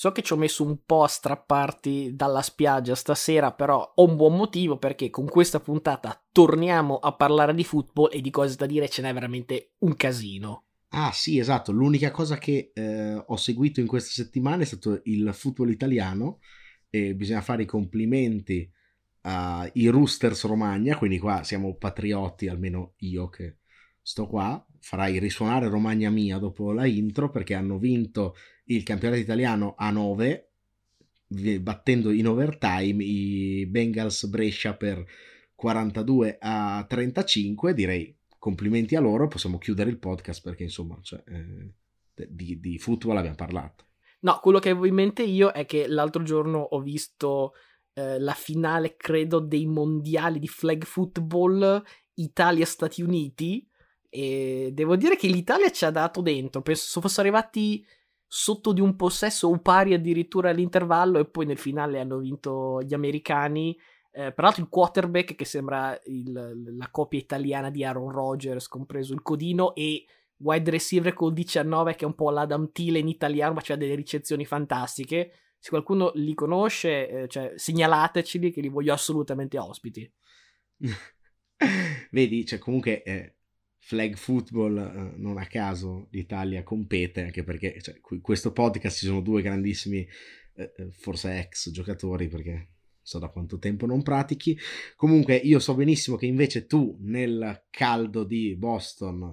So che ci ho messo un po' a strapparti dalla spiaggia stasera, però ho un buon motivo perché con questa puntata torniamo a parlare di football e di cose da dire ce n'è veramente un casino. Ah sì, esatto, l'unica cosa che eh, ho seguito in queste settimane è stato il football italiano e bisogna fare i complimenti ai Roosters Romagna, quindi qua siamo patrioti, almeno io che sto qua, farai risuonare Romagna mia dopo la intro perché hanno vinto il campionato italiano a 9 battendo in overtime i Bengals Brescia per 42 a 35 direi complimenti a loro possiamo chiudere il podcast perché insomma cioè, eh, di, di football abbiamo parlato. No quello che avevo in mente io è che l'altro giorno ho visto eh, la finale credo dei mondiali di flag football Italia-Stati Uniti e devo dire che l'Italia ci ha dato dentro penso se fosse arrivati sotto di un possesso o pari addirittura all'intervallo e poi nel finale hanno vinto gli americani. Eh, peraltro il quarterback che sembra il, la copia italiana di Aaron Rodgers, compreso il codino, e wide receiver col 19 che è un po' l'Adam Thiele in italiano, ma c'ha delle ricezioni fantastiche. Se qualcuno li conosce, eh, cioè, segnalateceli che li voglio assolutamente ospiti. Vedi, cioè comunque eh, flag football, eh, non a caso l'Italia compete, anche perché cioè, questo podcast ci sono due grandissimi, eh, eh, forse ex giocatori, perché so da quanto tempo non pratichi. Comunque io so benissimo che invece tu nel caldo di Boston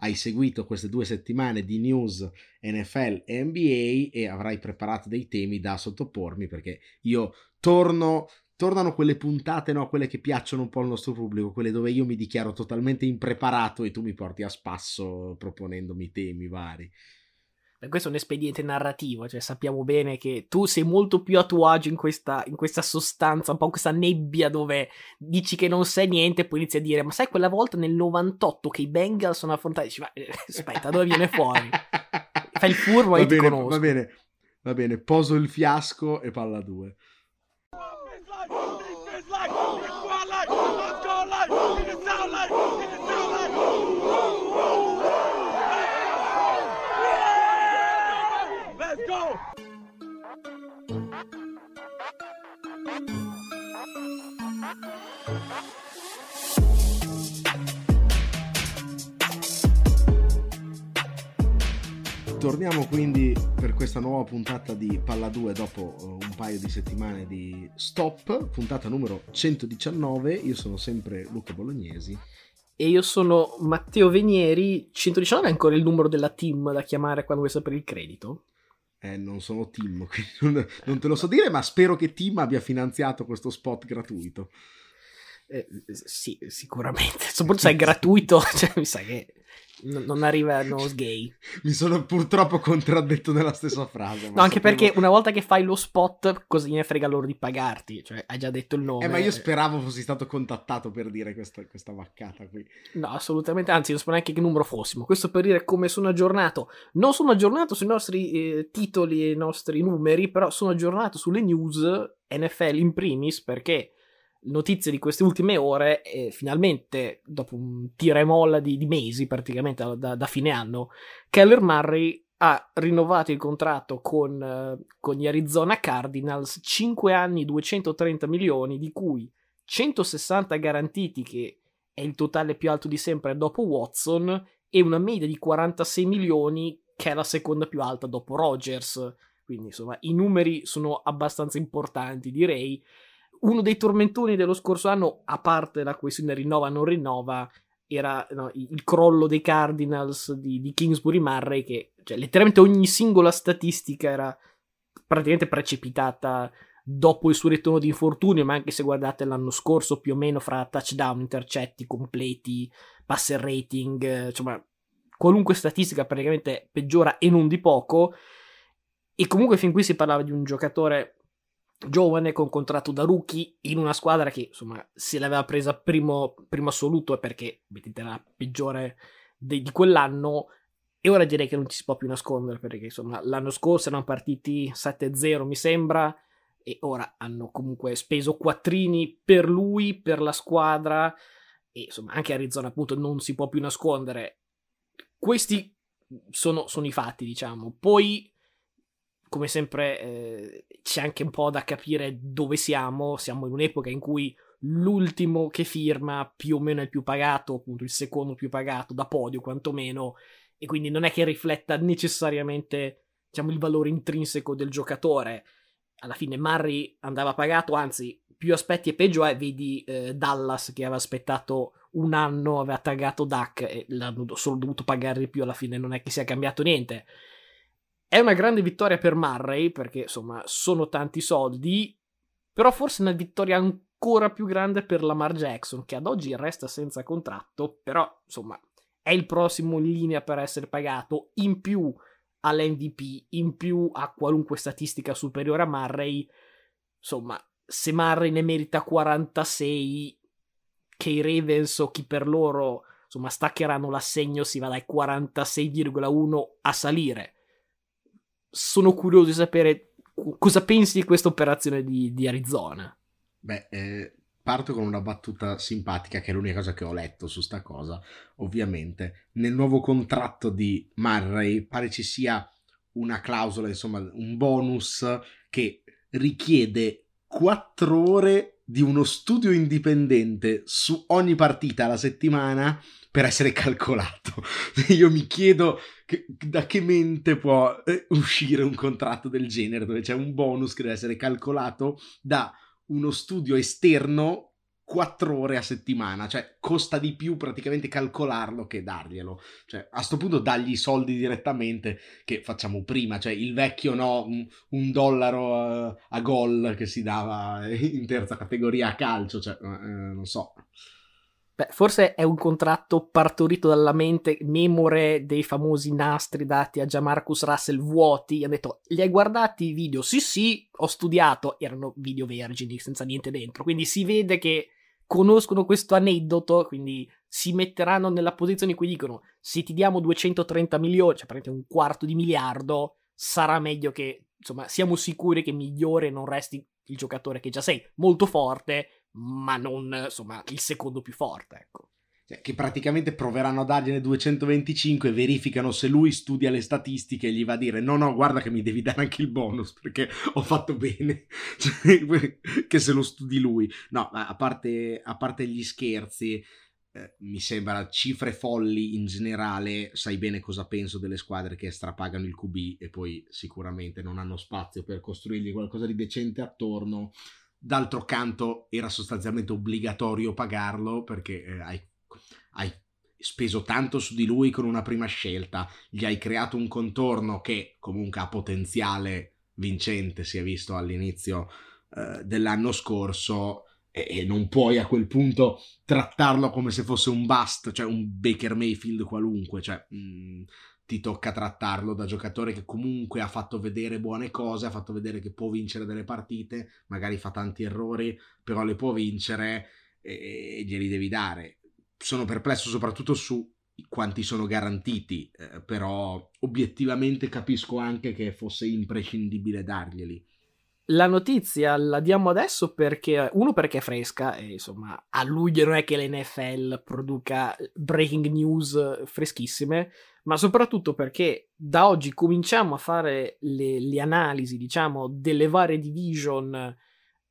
hai seguito queste due settimane di news NFL e NBA e avrai preparato dei temi da sottopormi perché io torno tornano quelle puntate, no? quelle che piacciono un po' al nostro pubblico, quelle dove io mi dichiaro totalmente impreparato e tu mi porti a spasso proponendomi temi vari. Questo è un espediente narrativo, cioè sappiamo bene che tu sei molto più a tuo agio in questa, in questa sostanza, un po' questa nebbia dove dici che non sai niente e poi inizi a dire ma sai quella volta nel 98 che i Bengals sono affrontati, dici ma eh, aspetta dove viene fuori? Fai il furbo e ti conosco. Va bene, va bene, poso il fiasco e palla 2. Torniamo quindi per questa nuova puntata di Palla 2 dopo uh, un paio di settimane di stop, puntata numero 119. Io sono sempre Luca Bolognesi. E io sono Matteo Venieri. 119 è ancora il numero della team da chiamare quando vuoi sapere il credito? Eh, non sono team, quindi non, non te lo so dire, ma spero che team abbia finanziato questo spot gratuito. Eh, sì, sicuramente. Soprattutto se è gratuito, cioè, mi sa che n- non arrivano gay. Mi sono purtroppo contraddetto nella stessa frase. No, anche sapevo... perché una volta che fai lo spot, così ne frega loro di pagarti. Cioè, hai già detto il nome. Eh, ma io speravo fossi stato contattato per dire questa, questa vaccata qui. No, assolutamente. Anzi, non so neanche che numero fossimo. Questo per dire come sono aggiornato. Non sono aggiornato sui nostri eh, titoli e i nostri numeri, però sono aggiornato sulle news NFL in primis perché notizie di queste ultime ore e finalmente, dopo un tira e molla di, di mesi praticamente da, da, fine anno, Keller Murray ha rinnovato il contratto con, uh, con gli Arizona Cardinals 5 anni 230 milioni di cui 160 garantiti che è il totale più alto di sempre dopo Watson e una media di 46 milioni che è la seconda più alta dopo Rogers quindi insomma i numeri sono abbastanza importanti direi uno dei tormentoni dello scorso anno, a parte la questione rinnova non rinnova, era no, il crollo dei Cardinals di, di Kingsbury Murray, che cioè, letteralmente ogni singola statistica era praticamente precipitata dopo il suo ritorno di infortunio, ma anche se guardate l'anno scorso più o meno fra touchdown, intercetti, completi, passer rating, insomma, qualunque statistica praticamente peggiora e non di poco. E comunque fin qui si parlava di un giocatore giovane con contratto da rookie in una squadra che insomma se l'aveva presa primo, primo assoluto è perché era la peggiore de, di quell'anno e ora direi che non ci si può più nascondere perché insomma l'anno scorso erano partiti 7-0 mi sembra e ora hanno comunque speso quattrini per lui, per la squadra e insomma anche Arizona appunto non si può più nascondere. Questi sono, sono i fatti diciamo. Poi come sempre eh, c'è anche un po' da capire dove siamo, siamo in un'epoca in cui l'ultimo che firma più o meno è il più pagato, appunto il secondo più pagato da podio quantomeno, e quindi non è che rifletta necessariamente diciamo, il valore intrinseco del giocatore. Alla fine Murray andava pagato, anzi più aspetti e peggio è, vedi eh, Dallas che aveva aspettato un anno, aveva taggato Duck e l'hanno solo dovuto pagare di più, alla fine non è che sia cambiato niente. È una grande vittoria per Murray perché insomma sono tanti soldi, però forse una vittoria ancora più grande per Lamar Jackson che ad oggi resta senza contratto, però insomma è il prossimo in linea per essere pagato, in più all'MVP, in più a qualunque statistica superiore a Murray, insomma se Murray ne merita 46, che i Ravens o chi per loro insomma staccheranno l'assegno si va dai 46,1 a salire. Sono curioso di sapere cosa pensi di questa operazione di, di Arizona. Beh, eh, parto con una battuta simpatica che è l'unica cosa che ho letto su sta cosa. Ovviamente, nel nuovo contratto di Murray pare ci sia una clausola, insomma, un bonus che richiede 4 ore di uno studio indipendente su ogni partita alla settimana per essere calcolato. Io mi chiedo che, da che mente può eh, uscire un contratto del genere dove c'è un bonus che deve essere calcolato da uno studio esterno 4 ore a settimana, cioè costa di più praticamente calcolarlo che darglielo. Cioè, a sto punto dagli i soldi direttamente che facciamo prima, cioè il vecchio no, un, dollaro a, a, gol che si dava in terza categoria a calcio, cioè, eh, non so. Beh, forse è un contratto partorito dalla mente memore dei famosi nastri dati a Giamarcus Russell vuoti. Ha detto: Li hai guardati i video? Sì, sì, ho studiato. Erano video vergini, senza niente dentro. Quindi si vede che conoscono questo aneddoto, quindi si metteranno nella posizione in cui dicono se ti diamo 230 milioni, cioè praticamente un quarto di miliardo, sarà meglio che, insomma, siamo sicuri che migliore non resti il giocatore che già sei, molto forte, ma non, insomma, il secondo più forte, ecco. Cioè, che praticamente proveranno a dargliene 225 verificano se lui studia le statistiche e gli va a dire no no guarda che mi devi dare anche il bonus perché ho fatto bene cioè, che se lo studi lui. No a parte, a parte gli scherzi eh, mi sembra cifre folli in generale sai bene cosa penso delle squadre che strapagano il QB e poi sicuramente non hanno spazio per costruirgli qualcosa di decente attorno D'altro canto era sostanzialmente obbligatorio pagarlo perché eh, hai hai speso tanto su di lui con una prima scelta, gli hai creato un contorno che comunque ha potenziale vincente, si è visto all'inizio eh, dell'anno scorso, e, e, non puoi a quel punto trattarlo come se fosse un bust, cioè un Baker Mayfield qualunque, cioè mh, mm, ti tocca trattarlo da giocatore che comunque ha fatto vedere buone cose, ha fatto vedere che può vincere delle partite, magari fa tanti errori, però le può vincere e, e glieli devi dare sono perplesso soprattutto su quanti sono garantiti, eh, però obiettivamente capisco anche che fosse imprescindibile darglieli. La notizia la diamo adesso perché, uno perché è fresca, e insomma a luglio non è che l'NFL produca breaking news freschissime, ma soprattutto perché da oggi cominciamo a fare le, le analisi, diciamo, delle varie division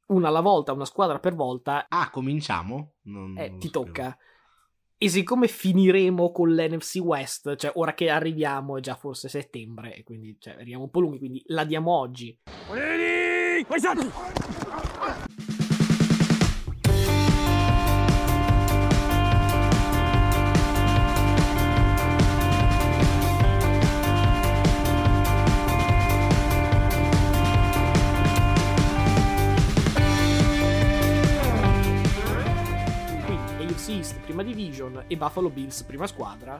una alla volta, una squadra per volta. Ah, cominciamo? Non, eh, non ti tocca. E siccome finiremo con l'NFC West, cioè ora che arriviamo è già forse settembre, e quindi cioè, arriviamo un po' lunghi, quindi la diamo oggi. East prima division e Buffalo Bills prima squadra.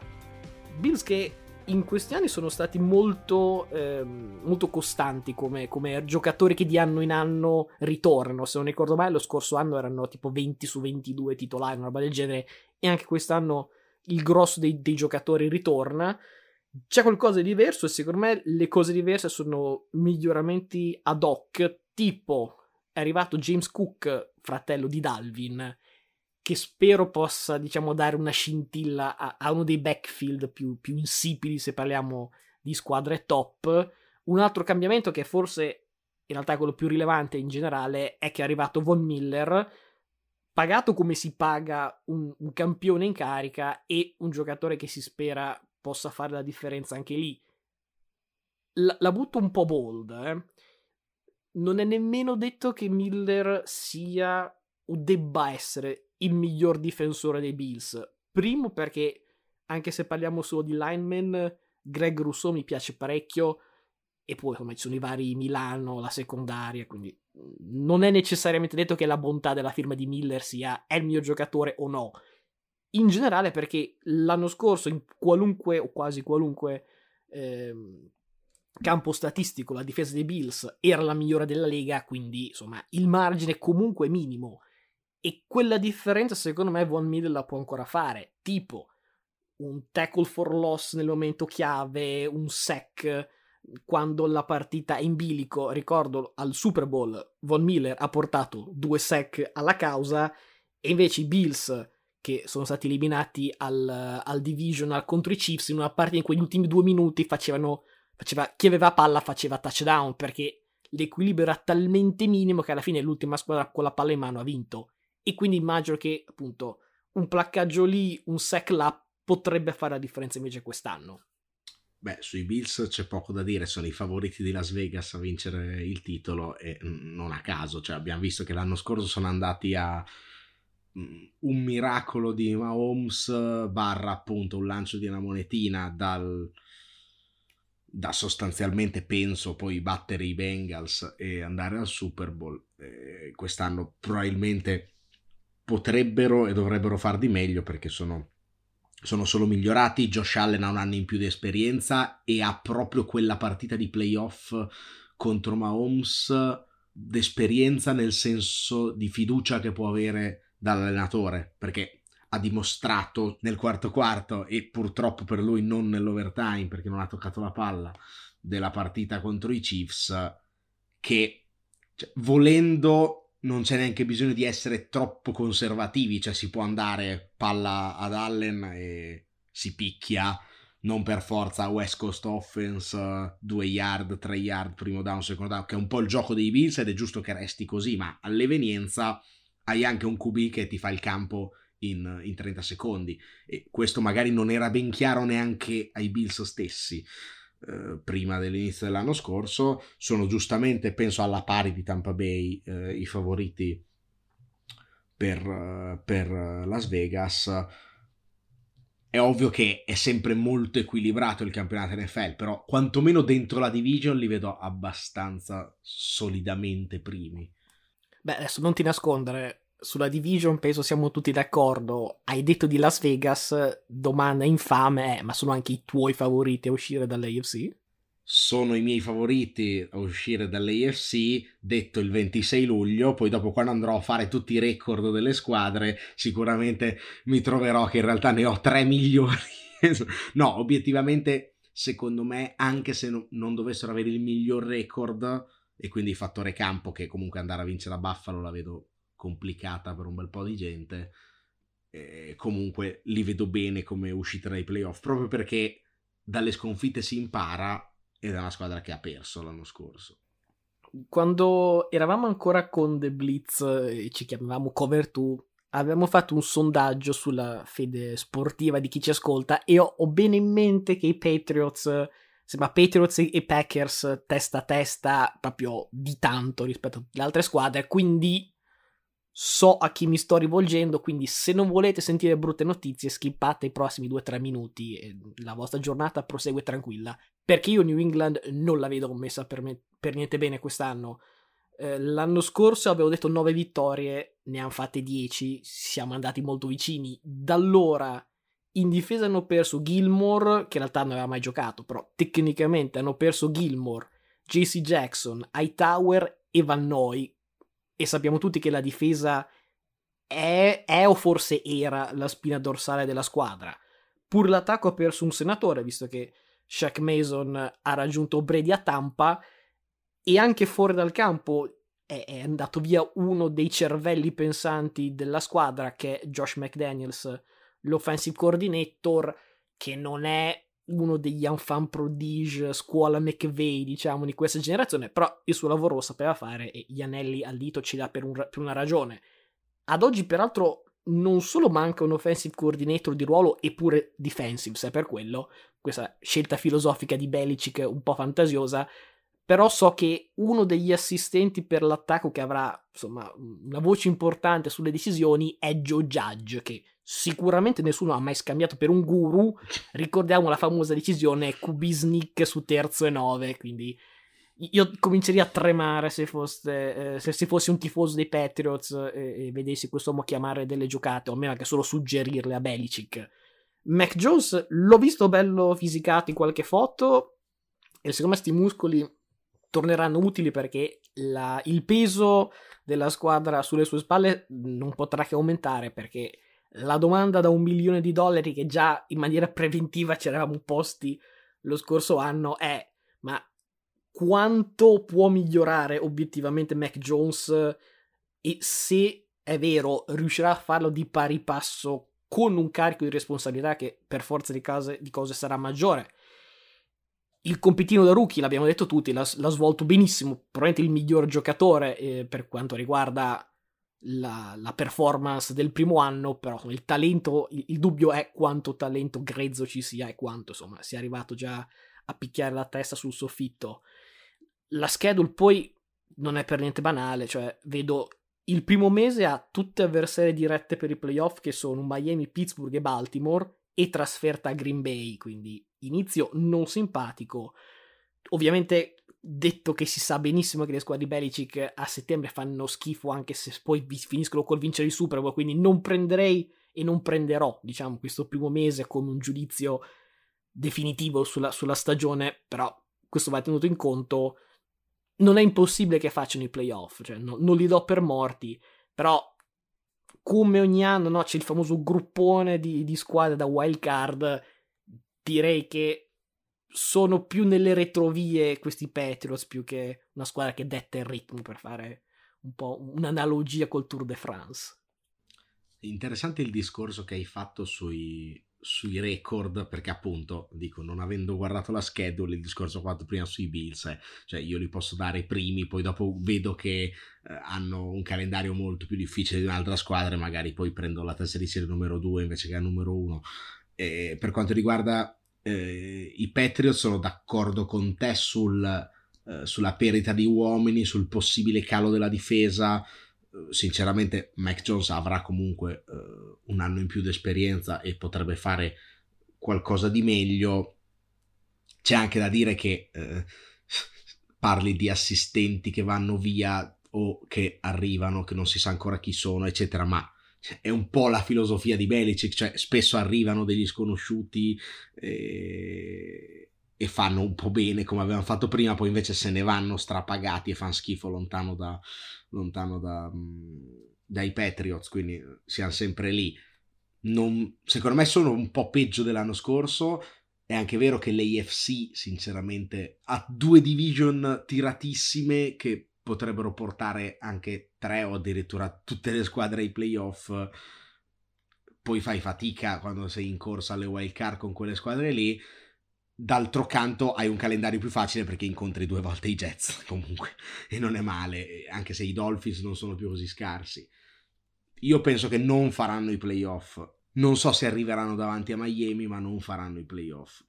Bills che in questi anni sono stati molto, ehm, molto costanti come, come, giocatori che di anno in anno ritornano. Se non ricordo male, lo scorso anno erano tipo 20 su 22 titolari, una roba del genere, e anche quest'anno il grosso dei, dei giocatori ritorna. C'è qualcosa di diverso e secondo me le cose diverse sono miglioramenti ad hoc, tipo è arrivato James Cook, fratello di Dalvin, che spero possa, diciamo, dare una scintilla a, a uno dei backfield più, più, insipidi se parliamo di squadre top. Un altro cambiamento che forse in realtà è quello più rilevante in generale è che è arrivato Von Miller, pagato come si paga un, un campione in carica e un giocatore che si spera possa fare la differenza anche lì. La, la butto un po' bold, eh. Non è nemmeno detto che Miller sia o debba essere il miglior difensore dei Bills. Primo perché, anche se parliamo solo di lineman, Greg Rousseau mi piace parecchio e poi insomma ci sono i vari Milano, la secondaria, quindi non è necessariamente detto che la bontà della firma di Miller sia è il mio giocatore o no. In generale perché l'anno scorso in qualunque o quasi qualunque eh, campo statistico la difesa dei Bills era la migliore della Lega, quindi insomma il margine comunque minimo e quella differenza secondo me Von Miller la può ancora fare, tipo un tackle for loss nel momento chiave, un sack quando la partita è in bilico, ricordo al Super Bowl Von Miller ha portato due sack alla causa e invece i Bills che sono stati eliminati al, al divisional contro i Chiefs in una partita in cui gli ultimi due minuti facevano faceva, chi aveva palla faceva touchdown perché l'equilibrio era talmente minimo che alla fine l'ultima squadra con la palla in mano ha vinto e quindi immagino che appunto un placcaggio lì, un sack là potrebbe fare la differenza invece quest'anno. Beh, sui Bills c'è poco da dire, sono i favoriti di Las Vegas a vincere il titolo e non a caso, cioè abbiamo visto che l'anno scorso sono andati a un miracolo di Mahomes barra appunto un lancio di una monetina dal, da sostanzialmente penso poi battere i Bengals e andare al Super Bowl. Eh, quest'anno probabilmente potrebbero e dovrebbero far di meglio perché sono, sono solo migliorati. Josh Allen ha un anno in più di esperienza e ha proprio quella partita di playoff contro Mahomes d'esperienza nel senso di fiducia che può avere dall'allenatore perché ha dimostrato nel quarto quarto e purtroppo per lui non nell'overtime perché non ha toccato la palla della partita contro i Chiefs che cioè, volendo non c'è neanche bisogno di essere troppo conservativi, cioè si può andare palla ad Allen e si picchia non per forza West Coast Offense, 2 yard, 3 yard, primo down, secondo down, che è un po' il gioco dei Bills ed è giusto che resti così, ma all'evenienza hai anche un QB che ti fa il campo in, in 30 secondi e questo magari non era ben chiaro neanche ai Bills stessi. Eh, prima dell'inizio dell'anno scorso sono giustamente penso alla pari di Tampa Bay eh, i favoriti per, uh, per Las Vegas. È ovvio che è sempre molto equilibrato il campionato NFL però quantomeno dentro la division li vedo abbastanza solidamente primi. Beh adesso non ti nascondere sulla division penso siamo tutti d'accordo. Hai detto di Las Vegas, domanda infame, eh, ma sono anche i tuoi favoriti a uscire dall'AFC? Sono i miei favoriti a uscire dall'AFC, detto il 26 luglio, poi dopo quando andrò a fare tutti i record delle squadre, sicuramente mi troverò che in realtà ne ho tre migliori. no, obiettivamente, secondo me, anche se no, non dovessero avere il miglior record, e quindi il fattore campo, che comunque andare a vincere a Buffalo la vedo complicata per un bel po' di gente. Eh, comunque li vedo bene come uscita dai playoff, proprio perché dalle sconfitte si impara ed è una squadra che ha perso l'anno scorso. Quando eravamo ancora con The Blitz e ci chiamavamo Cover 2, avevamo fatto un sondaggio sulla fede sportiva di chi ci ascolta e ho, ho bene in mente che i Patriots, sembra Patriots e Packers testa a testa proprio di tanto rispetto alle altre squadre, quindi so a chi mi sto rivolgendo, quindi se non volete sentire brutte notizie, skippate i prossimi 2-3 minuti e la vostra giornata prosegue tranquilla. Perché io New England non la vedo messa per, me, per niente bene quest'anno. Eh, l'anno scorso avevo detto 9 vittorie, ne hanno fatte 10, siamo andati molto vicini. Da allora in difesa hanno perso Gilmore, che in realtà non aveva mai giocato, però tecnicamente hanno perso Gilmore, JC Jackson, Hightower e Van Noy, e sappiamo tutti che la difesa è, è o forse era la spina dorsale della squadra. Pur l'attacco ha perso un senatore, visto che Shaq Mason ha raggiunto Brady a Tampa e anche fuori dal campo è, andato via uno dei cervelli pensanti della squadra che è Josh McDaniels, l'offensive coordinator, che non è uno degli enfant prodige, scuola McVeigh, diciamo, di questa generazione, però il suo lavoro lo sapeva fare e gli anelli al dito ci dà per, un, per una ragione. Ad oggi, peraltro, non solo manca un offensive coordinator di ruolo, eppure defensive, se per quello, questa scelta filosofica di Belichick un po' fantasiosa, però so che uno degli assistenti per l'attacco che avrà, insomma, una voce importante sulle decisioni è Joe Judge, che sicuramente nessuno ha mai scambiato per un guru. Ricordiamo la famosa decisione sneak su terzo e nove, quindi io comincerei a tremare se, fosse, eh, se, se fossi un tifoso dei Patriots e, e vedessi quest'uomo chiamare delle giocate, o almeno anche solo suggerirle a Belichick. Mac Jones l'ho visto bello fisicato in qualche foto e secondo me questi muscoli torneranno utili perché la, il peso della squadra sulle sue spalle non potrà che aumentare perché la domanda da un milione di dollari che già in maniera preventiva ci eravamo posti lo scorso anno è ma quanto può migliorare obiettivamente Mac Jones? E se è vero riuscirà a farlo di pari passo con un carico di responsabilità che per forza di cose, di cose sarà maggiore il compitino da rookie, l'abbiamo detto tutti, l'ha, l'ha svolto benissimo, probabilmente il miglior giocatore eh, per quanto riguarda la, la, performance del primo anno, però il talento, il, il, dubbio è quanto talento grezzo ci sia e quanto insomma sia arrivato già a picchiare la testa sul soffitto. La schedule poi non è per niente banale, cioè vedo il primo mese ha tutte avversarie dirette per i playoff che sono Miami, Pittsburgh e Baltimore e trasferta a Green Bay, quindi inizio non simpatico. Ovviamente detto che si sa benissimo che le squadre di Belichick a settembre fanno schifo anche se poi finiscono col vincere il Super Bowl, quindi non prenderei e non prenderò, diciamo, questo primo mese come un giudizio definitivo sulla, sulla stagione, però questo va tenuto in conto. Non è impossibile che facciano i playoff, cioè no, non li do per morti, però come ogni anno no, c'è il famoso gruppone di, di squadre da wild card, direi che sono più nelle retrovie questi Patriots più che una squadra che detta il ritmo per fare un po' un'analogia col Tour de France. Interessante il discorso che hai fatto sui, sui record, perché appunto, dico, non avendo guardato la schedule, il discorso fatto prima sui Bills, eh, cioè io li posso dare primi, poi dopo vedo che eh, hanno un calendario molto più difficile di un'altra squadra e magari poi prendo la testa di serie numero 2 invece che la numero 1. Eh, per quanto riguarda eh, i Patriots sono d'accordo con te sul, eh, sulla perdita di uomini, sul possibile calo della difesa, sinceramente Mac Jones avrà comunque uh, un anno in più di esperienza e potrebbe fare qualcosa di meglio. C'è anche da dire che uh, parli di assistenti che vanno via o che arrivano, che non si sa ancora chi sono, eccetera, ma è un po' la filosofia di Belichick, cioè spesso arrivano degli sconosciuti e, e fanno un po' bene come avevano fatto prima, poi invece se ne vanno strapagati e fanno schifo lontano da, lontano da, dai Patriots, quindi siamo sempre lì. Non, secondo me sono un po' peggio dell'anno scorso. È anche vero che l'AFC, sinceramente, ha due division tiratissime che potrebbero portare anche tre o addirittura tutte le squadre ai playoff. Poi fai fatica quando sei in corsa alle wild card con quelle squadre lì. D'altro canto hai un calendario più facile perché incontri due volte i Jets comunque e non è male, anche se i Dolphins non sono più così scarsi. Io penso che non faranno i playoff. Non so se arriveranno davanti a Miami, ma non faranno i playoff.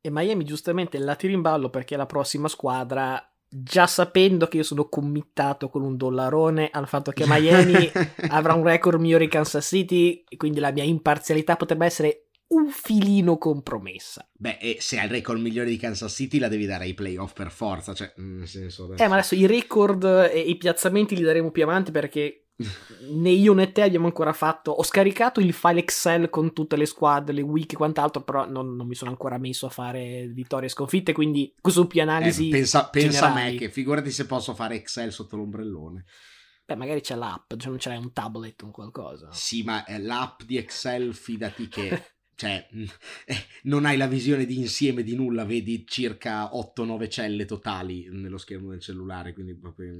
E Miami giustamente la tira in ballo perché la prossima squadra, già sapendo che io sono committato con un dollarone al fatto che Miami avrà un record migliore di Kansas City, quindi la mia imparzialità potrebbe essere un filino compromessa. Beh, e se hai il record migliore di Kansas City la devi dare ai playoff per forza, cioè, mm, nel senso... Adesso... Eh, ma adesso i record e i piazzamenti li daremo più avanti perché né io né te abbiamo ancora fatto. Ho scaricato il file Excel con tutte le squadre, le wiki e quant'altro, però non, non mi sono ancora messo a fare vittorie e sconfitte. Quindi questo più analisi. Eh, pensa, pensa a me che figurati se posso fare Excel sotto l'ombrellone. Beh, magari c'è l'app, cioè non c'è un tablet o qualcosa. Sì, ma l'app di Excel, fidati che cioè eh, non hai la visione di insieme di nulla, vedi circa 8-9 celle totali nello schermo del cellulare, quindi proprio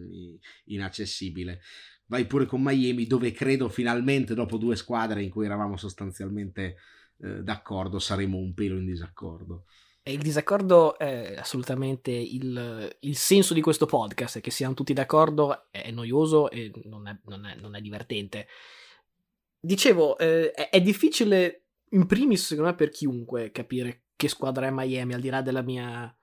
inaccessibile. Vai pure con Miami, dove credo finalmente dopo due squadre in cui eravamo sostanzialmente eh, d'accordo, saremo un pelo in disaccordo. E il disaccordo è assolutamente il, il, senso di questo podcast, che siamo tutti d'accordo è noioso e non è, non è, non è divertente. Dicevo, eh, è, è, difficile, in primis secondo me per chiunque, capire che squadra è Miami, al di là della mia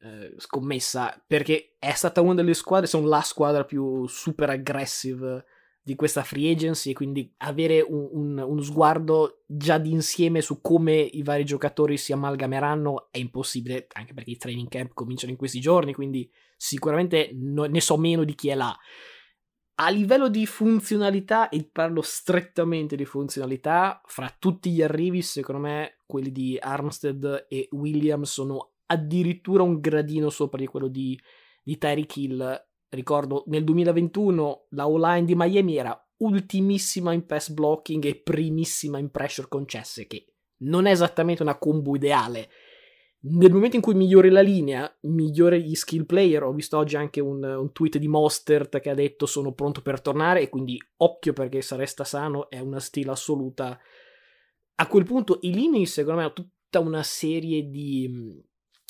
eh, scommessa, perché è stata una delle squadre, sono la squadra più super aggressive di questa free agency e quindi avere un, un, uno sguardo già d'insieme su come i vari giocatori si amalgameranno è impossibile, anche perché i training camp cominciano in questi giorni, quindi sicuramente no, ne so meno di chi è là. A livello di funzionalità, e parlo strettamente di funzionalità, fra tutti gli arrivi, secondo me, quelli di Armstead e Williams sono addirittura un gradino sopra di quello di, di Tyreek Hill ricordo nel 2021 la O-line di Miami era ultimissima in pass blocking e primissima in pressure concesse, che non è esattamente una combo ideale. Nel momento in cui migliori la linea, migliore gli skill player. Ho visto oggi anche un, un tweet di Mostert che ha detto sono pronto per tornare e quindi occhio perché se resta sano è una stila assoluta. A quel punto i linee secondo me hanno tutta una serie di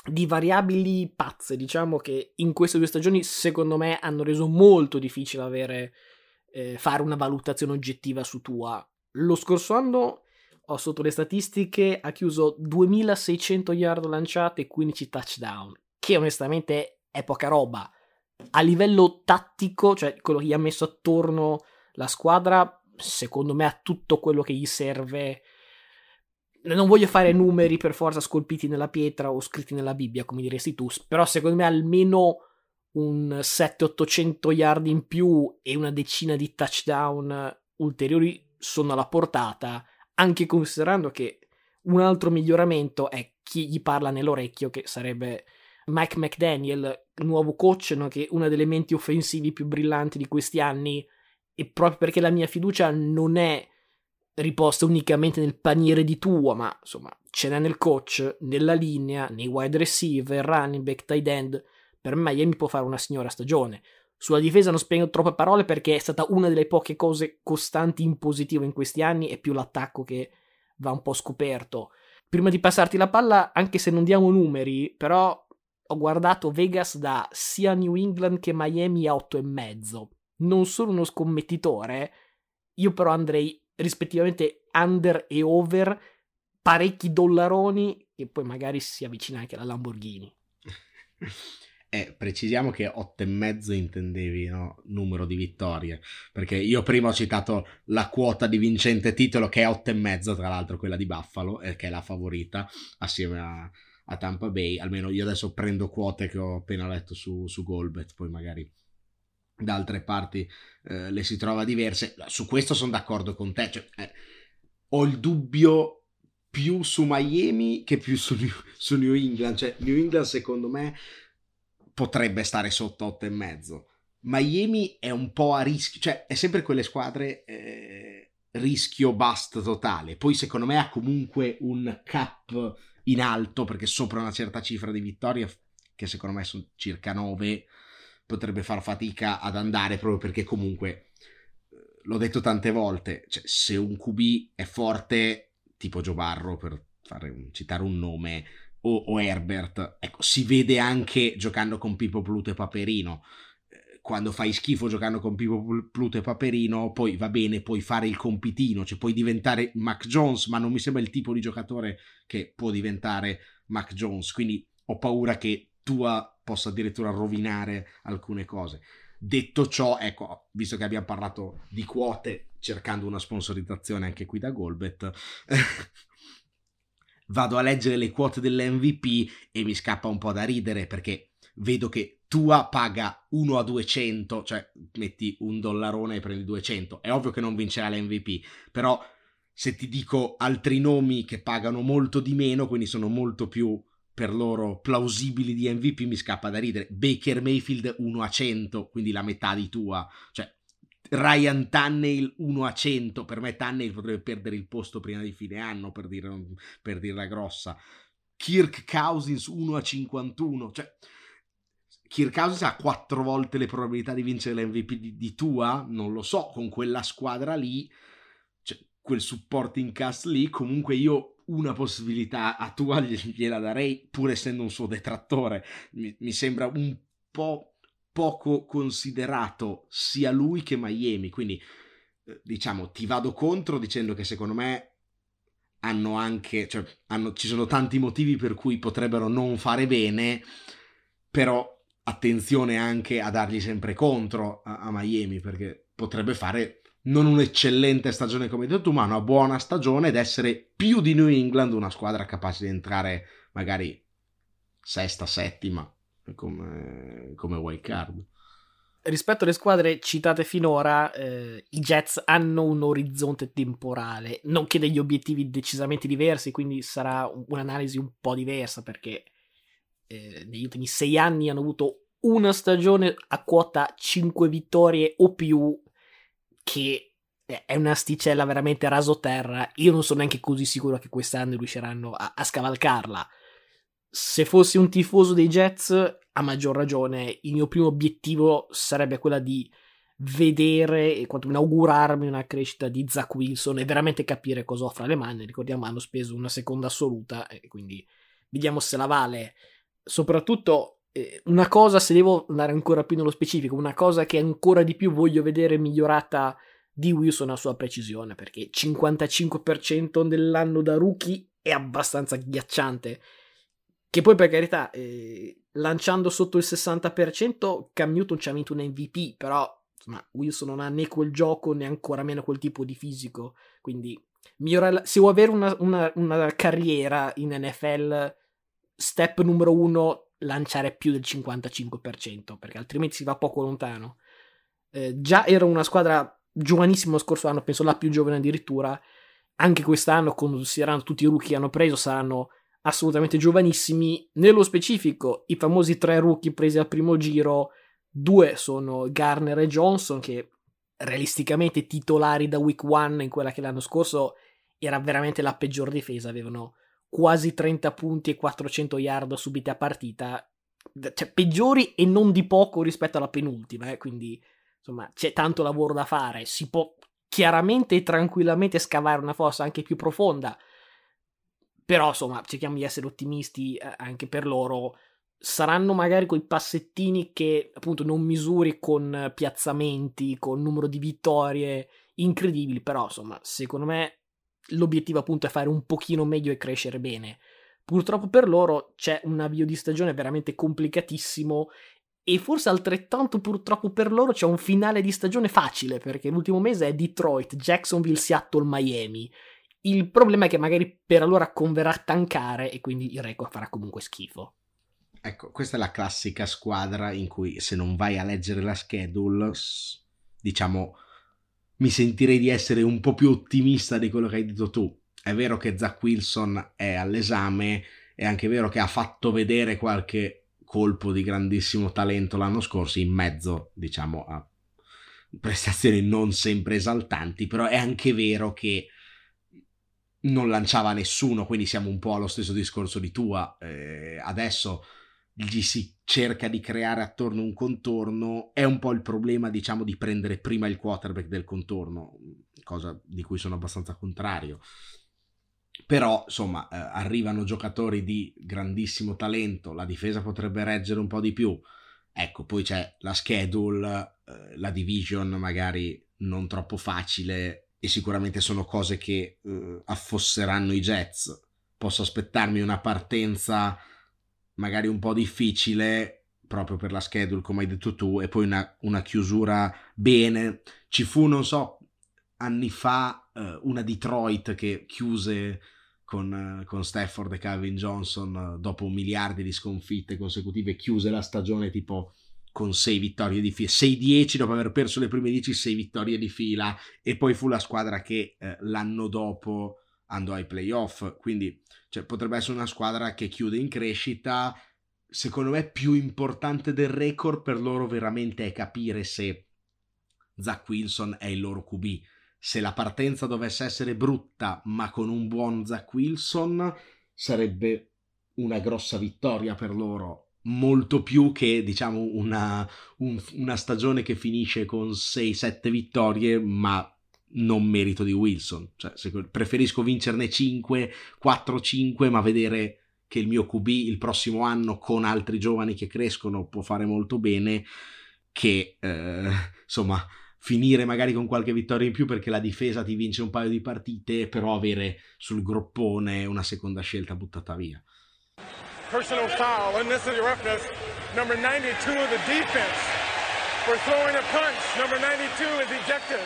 di variabili pazze, diciamo che in queste due stagioni secondo me hanno reso molto difficile avere, eh, fare una valutazione oggettiva su Tua. Lo scorso anno ho sotto le statistiche ha chiuso 2600 yard lanciate e 15 touchdown, che onestamente è poca roba. A livello tattico, cioè quello che gli ha messo attorno la squadra, secondo me ha tutto quello che gli serve non voglio fare numeri per forza scolpiti nella pietra o scritti nella Bibbia, come diresti tu, però secondo me almeno un 700-800 yard in più e una decina di touchdown ulteriori sono alla portata, anche considerando che un altro miglioramento è chi gli parla nell'orecchio, che sarebbe Mike McDaniel, nuovo coach, no? che è uno degli elementi offensivi più brillanti di questi anni, e proprio perché la mia fiducia non è riposta unicamente nel paniere di Tua, ma insomma ce n'è nel coach, nella linea, nei wide receiver, running back, tight end. Per me Miami può fare una signora stagione. Sulla difesa non spendo troppe parole perché è stata una delle poche cose costanti in positivo in questi anni, è più l'attacco che va un po' scoperto. Prima di passarti la palla, anche se non diamo numeri, però ho guardato Vegas da sia New England che Miami a 8,5. Non sono uno scommettitore, io però andrei rispettivamente under e over parecchi dollaroni che poi magari si avvicina anche alla Lamborghini. Eh, precisiamo che 8,5 intendevi no? numero di vittorie, perché io prima ho citato la quota di vincente titolo che è 8,5, tra l'altro quella di Buffalo, eh, che è la favorita assieme a, a, Tampa Bay, almeno io adesso prendo quote che ho appena letto su, su Golbet, poi magari da altre parti eh, le si trova diverse. Su questo sono d'accordo con te. Cioè, eh, ho il dubbio più su Miami che più su New, su New England. Cioè, New England, secondo me, potrebbe stare sotto 8 e mezzo. Miami è un po' a rischio, cioè è sempre quelle squadre eh, rischio bust totale. Poi, secondo me, ha comunque un cap in alto perché sopra una certa cifra di vittorie, che secondo me sono circa 9 potrebbe far fatica ad andare proprio perché comunque eh, l'ho detto tante volte, cioè, se un QB è forte, tipo Joe Barro per fare, citare un nome, o, o, Herbert, ecco, si vede anche giocando con Pippo Pluto e Paperino. Eh, quando fai schifo giocando con Pippo Pluto e Paperino, poi va bene, puoi fare il compitino, cioè puoi diventare Mac Jones, ma non mi sembra il tipo di giocatore che può diventare Mac Jones. Quindi ho paura che tua possa addirittura rovinare alcune cose. Detto ciò, ecco, visto che abbiamo parlato di quote, cercando una sponsorizzazione anche qui da Golbet, vado a leggere le quote dell'MVP e mi scappa un po' da ridere perché vedo che Tua paga 1 a 200, cioè metti un dollarone e prendi 200. È ovvio che non vincerà l'MVP, però se ti dico altri nomi che pagano molto di meno, quindi sono molto più per loro plausibili di MVP mi scappa da ridere. Baker Mayfield 1 a 100, quindi la metà di tua. Cioè, Ryan Tannehill 1 a 100. Per me Tannehill potrebbe perdere il posto prima di fine anno, per, dire, per dirla grossa. Kirk Cousins 1 a 51. Cioè, Kirk Cousins ha quattro volte le probabilità di vincere l'MVP di, di tua? Non lo so, con quella squadra lì, cioè, quel supporting cast lì, comunque io una possibilità a tua gliela darei pur essendo un suo detrattore. Mi, mi sembra un po' poco considerato sia lui che Miami, quindi eh, diciamo ti vado contro dicendo che secondo me hanno anche, cioè, hanno, ci sono tanti motivi per cui potrebbero non fare bene, però attenzione anche a dargli sempre contro a, a Miami perché potrebbe fare non un'eccellente stagione come hai detto tu, ma una buona stagione ed essere più di New England una squadra capace di entrare magari sesta, settima come, come wild card. Rispetto alle squadre citate finora, eh, i Jets hanno un orizzonte temporale, nonché degli obiettivi decisamente diversi, quindi sarà un'analisi un po' diversa perché eh, negli ultimi sei anni hanno avuto una stagione a quota 5 vittorie o più che è una sticella veramente rasoterra. Io non sono neanche così sicuro che quest'anno riusciranno a, a scavalcarla. Se fossi un tifoso dei Jets, a maggior ragione, il mio primo obiettivo sarebbe quella di vedere e quantomeno augurarmi una crescita di Zach Wilson e veramente capire cosa offre mani. Ricordiamo, hanno speso una seconda assoluta e quindi vediamo se la vale. Soprattutto eh, una cosa, se devo andare ancora più nello specifico, una cosa che ancora di più voglio vedere migliorata di Wilson a sua precisione, perché 55% dell'anno da rookie è abbastanza ghiacciante. Che poi per carità, eh, lanciando sotto il 60%, Cam Newton ci ha vinto un MVP, però insomma, Wilson non ha né quel gioco né ancora meno quel tipo di fisico, quindi migliorare, se vuoi avere una, una, una carriera in NFL, step numero uno lanciare più del 55%, perché altrimenti si va poco lontano. Eh, già era una squadra giovanissima lo scorso anno, penso la più giovane addirittura. Anche quest'anno, considerando tutti i rookie che hanno preso, saranno assolutamente giovanissimi. Nello specifico, i famosi tre rookie presi al primo giro, due sono Garner e Johnson, che realisticamente titolari da week one in quella che l'anno scorso era veramente la peggior difesa, avevano quasi 30 punti e 400 yard subite a partita, cioè peggiori e non di poco rispetto alla penultima, eh? quindi insomma c'è tanto lavoro da fare, si può chiaramente e tranquillamente scavare una fossa anche più profonda, però insomma cerchiamo di essere ottimisti eh, anche per loro, saranno magari quei passettini che appunto non misuri con piazzamenti, con numero di vittorie incredibili, però insomma secondo me l'obiettivo appunto è fare un pochino meglio e crescere bene. Purtroppo per loro c'è un avvio di stagione veramente complicatissimo e forse altrettanto purtroppo per loro c'è un finale di stagione facile perché l'ultimo mese è Detroit, Jacksonville, Seattle, Miami. Il problema è che magari per allora converrà tancare e quindi il record farà comunque schifo. Ecco, questa è la classica squadra in cui se non vai a leggere la schedule, diciamo, mi sentirei di essere un po' più ottimista di quello che hai detto tu. È vero che Zach Wilson è all'esame, è anche vero che ha fatto vedere qualche colpo di grandissimo talento l'anno scorso in mezzo, diciamo, a prestazioni non sempre esaltanti, però è anche vero che non lanciava nessuno, quindi siamo un po' allo stesso discorso di tua. Eh, adesso gli si cerca di creare attorno un contorno, è un po' il problema, diciamo, di prendere prima il quarterback del contorno, cosa di cui sono abbastanza contrario. Però, insomma, eh, arrivano giocatori di grandissimo talento, la difesa potrebbe reggere un po' di più. Ecco, poi c'è la schedule, eh, la division magari non troppo facile e sicuramente sono cose che eh, affosseranno i Jets. Posso aspettarmi una partenza magari un po' difficile proprio per la schedule, come hai detto tu, e poi una, una chiusura bene. Ci fu, non so, anni fa eh, una Detroit che chiuse con, con Stafford e Calvin Johnson eh, dopo miliardi di sconfitte consecutive, chiuse la stagione tipo con 6 vittorie di fila, 6-10 dopo aver perso le prime 10, 6 vittorie di fila e poi fu la squadra che eh, l'anno dopo andò ai playoff, quindi cioè, potrebbe essere una squadra che chiude in crescita. Secondo me più importante del record per loro veramente è capire se Zach Wilson è il loro QB. Se la partenza dovesse essere brutta, ma con un buon Zach Wilson, sarebbe una grossa vittoria per loro. Molto più che, diciamo, una, un, una stagione che finisce con 6-7 vittorie, ma non merito di Wilson. Cioè, preferisco vincerne 5, 4-5, ma vedere che il mio QB il prossimo anno con altri giovani che crescono può fare molto bene che eh, insomma finire magari con qualche vittoria in più perché la difesa ti vince un paio di partite però avere sul groppone una seconda scelta buttata via personal foul unnecessary roughness number 92 of the defense for throwing a punch. Number 92 is ejected.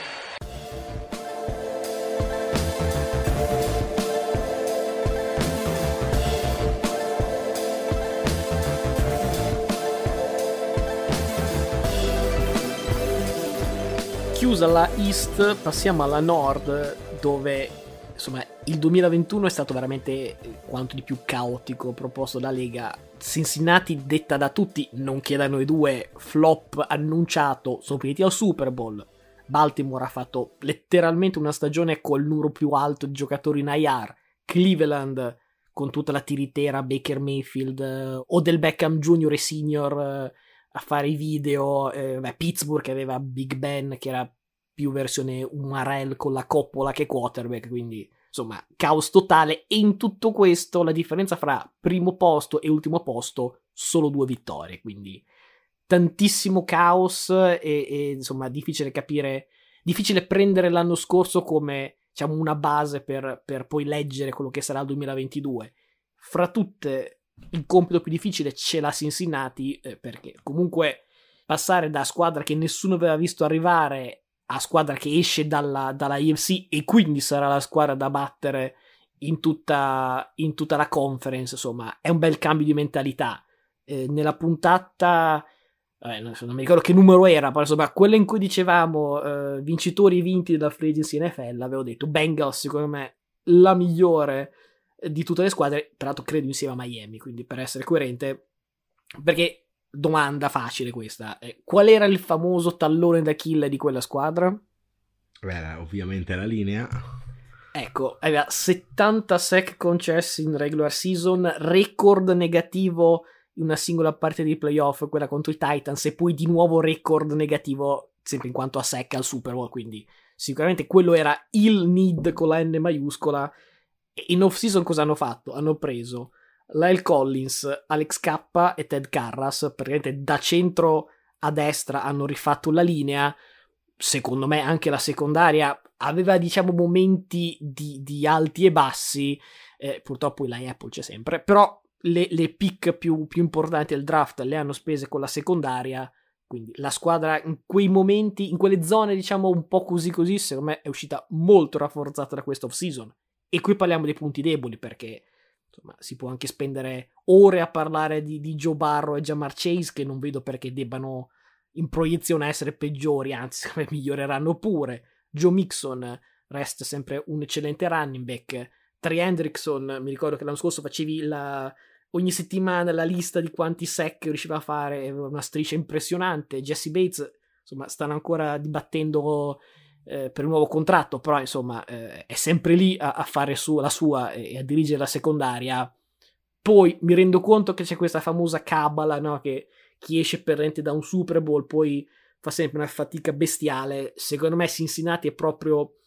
Chiusa la East, passiamo alla Nord, dove insomma il 2021 è stato veramente quanto di più caotico proposto da Lega. Cincinnati, detta da tutti, nonché da noi due, flop annunciato, sono finiti al Super Bowl. Baltimore ha fatto letteralmente una stagione col numero più alto di giocatori in IR. Cleveland con tutta la tiritera Baker Mayfield eh, o del Beckham Junior e Senior eh, a fare i video, eh, beh, Pittsburgh aveva Big Ben che era più versione Umarell con la coppola che quarterback, quindi insomma caos totale e in tutto questo la differenza fra primo posto e ultimo posto solo due vittorie, quindi tantissimo caos e, e insomma difficile capire, difficile prendere l'anno scorso come diciamo una base per, per poi leggere quello che sarà il 2022. Fra tutte il compito più difficile ce l'ha Cincinnati eh, perché comunque passare da squadra che nessuno aveva visto arrivare a squadra che esce dalla, dalla IFC e quindi sarà la squadra da battere in tutta, in tutta la conference insomma è un bel cambio di mentalità. Eh, nella puntata eh, non, non, mi ricordo che numero era però insomma quella in cui dicevamo eh, vincitori vinti della free agency NFL avevo detto Bengals secondo me la migliore di tutte le squadre, peraltro credo insieme a Miami, quindi per essere coerente, perché domanda facile questa, eh, qual era il famoso tallone d'Achille di quella squadra? Beh, ovviamente la linea. Ecco, aveva 70 sec concessi in regular season, record negativo in una singola parte di playoff, quella contro i Titans, e poi di nuovo record negativo sempre in quanto a sec al Super Bowl, quindi sicuramente quello era il need con la N maiuscola in off season cosa hanno fatto? Hanno preso Lyle Collins, Alex K e Ted Carras, praticamente da centro a destra hanno rifatto la linea. Secondo me anche la secondaria aveva diciamo momenti di, di alti e bassi, eh, purtroppo la Apple c'è sempre, però le, le pick più, più importanti del draft le hanno spese con la secondaria, quindi la squadra in quei momenti, in quelle zone diciamo un po' così così, secondo me è uscita molto rafforzata da questa off season. E qui parliamo dei punti deboli perché insomma, si può anche spendere ore a parlare di, di Joe Barro e Jamar Chase che non vedo perché debbano in proiezione essere peggiori, anzi miglioreranno pure. Joe Mixon resta sempre un eccellente running back. Trey Hendrickson, mi ricordo che l'anno scorso facevi la, ogni settimana la lista di quanti sec riusciva a fare, una striscia impressionante. Jesse Bates, insomma, stanno ancora dibattendo eh, per un nuovo contratto, però insomma eh, è sempre lì a, a fare su, la sua e a dirigere la secondaria. Poi mi rendo conto che c'è questa famosa cabala, no? Che chi esce perrente da un Super Bowl poi fa sempre una fatica bestiale. Secondo me Cincinnati è proprio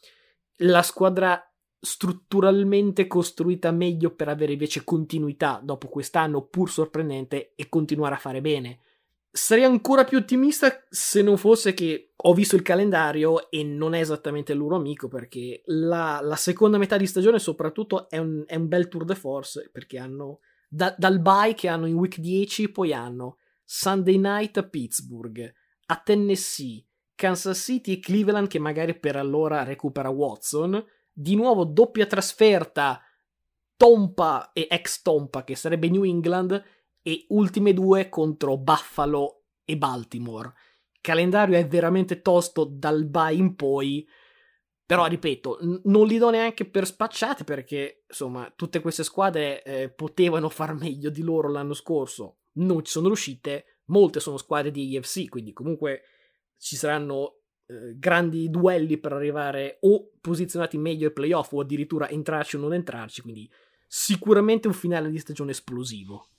la squadra strutturalmente costruita meglio per avere invece continuità dopo quest'anno pur sorprendente e continuare a fare bene. Sarei ancora più ottimista se non fosse che ho visto il calendario e non è esattamente il loro amico perché la, la seconda metà di stagione soprattutto è un, è un, bel tour de force perché hanno da, dal bye che hanno in week 10 poi hanno Sunday night a Pittsburgh, a Tennessee, Kansas City e Cleveland che magari per allora recupera Watson, di nuovo doppia trasferta Tompa e ex Tompa che sarebbe New England e ultime due contro Buffalo e Baltimore. Il calendario è veramente tosto dal bye in poi, però ripeto, n- non li do neanche per spacciate perché insomma tutte queste squadre eh, potevano far meglio di loro l'anno scorso, non ci sono riuscite, molte sono squadre di AFC, quindi comunque ci saranno eh, grandi duelli per arrivare o posizionati meglio ai playoff o addirittura entrarci o non entrarci, quindi sicuramente un finale di stagione esplosivo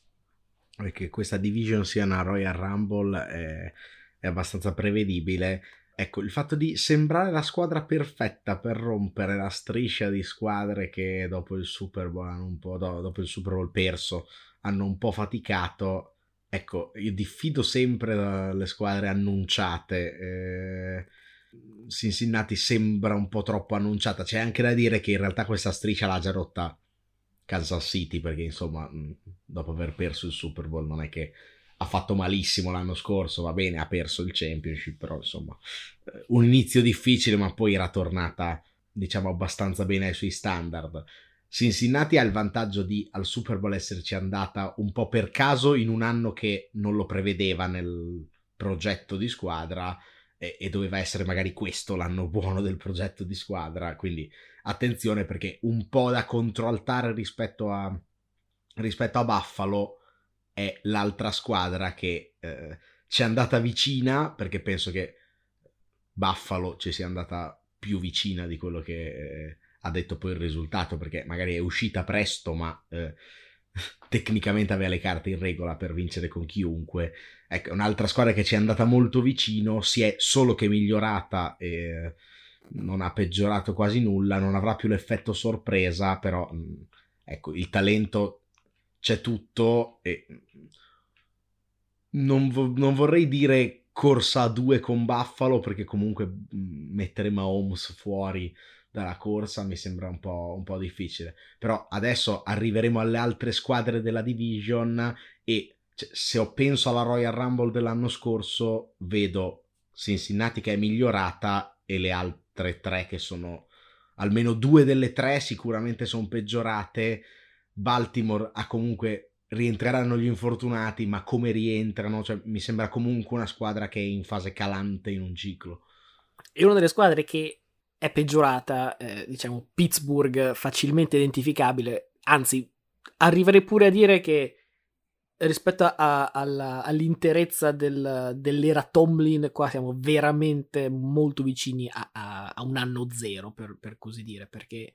che questa division sia una Royal Rumble è, è abbastanza prevedibile. Ecco, il fatto di sembrare la squadra perfetta per rompere la striscia di squadre che dopo il Super Bowl hanno un po' dopo il Super Bowl perso hanno un po' faticato. Ecco, io diffido sempre dalle squadre annunciate. Eh, sembra un po' troppo annunciata. C'è anche da dire che in realtà questa striscia l'ha già rotta Kansas City perché insomma dopo aver perso il Super Bowl non è che ha fatto malissimo l'anno scorso, va bene, ha perso il championship, però insomma eh, un inizio difficile ma poi era tornata diciamo abbastanza bene ai suoi standard. Cincinnati ha il vantaggio di al Super Bowl esserci andata un po' per caso in un anno che non lo prevedeva nel progetto di squadra e, e doveva essere magari questo l'anno buono del progetto di squadra, quindi attenzione perché un po' da controaltare rispetto a, rispetto a Buffalo è l'altra squadra che eh, ci è andata vicina perché penso che Buffalo ci sia andata più vicina di quello che eh, ha detto poi il risultato perché magari è uscita presto ma eh, tecnicamente aveva le carte in regola per vincere con chiunque. Ecco un'altra squadra che ci è andata molto vicino si è solo che migliorata e non ha peggiorato quasi nulla non avrà più l'effetto sorpresa però mm, ecco il talento c'è tutto e non, vo- non, vorrei dire corsa a due con Buffalo perché comunque mm, mettere Mahomes fuori dalla corsa mi sembra un po', un po' difficile però adesso arriveremo alle altre squadre della division e cioè, se ho penso alla Royal Rumble dell'anno scorso vedo Cincinnati che è migliorata e le altre tre che sono almeno due delle tre sicuramente sono peggiorate Baltimore ha comunque rientreranno gli infortunati, ma come rientrano? Cioè, mi sembra comunque una squadra che è in fase calante in un ciclo. E una delle squadre che è peggiorata, eh, diciamo, Pittsburgh, facilmente identificabile, anzi, arriverei pure a dire che rispetto a, a, all'interezza del, dell'era Tomlin, qua siamo veramente molto vicini a, a un anno zero, per, per così dire, perché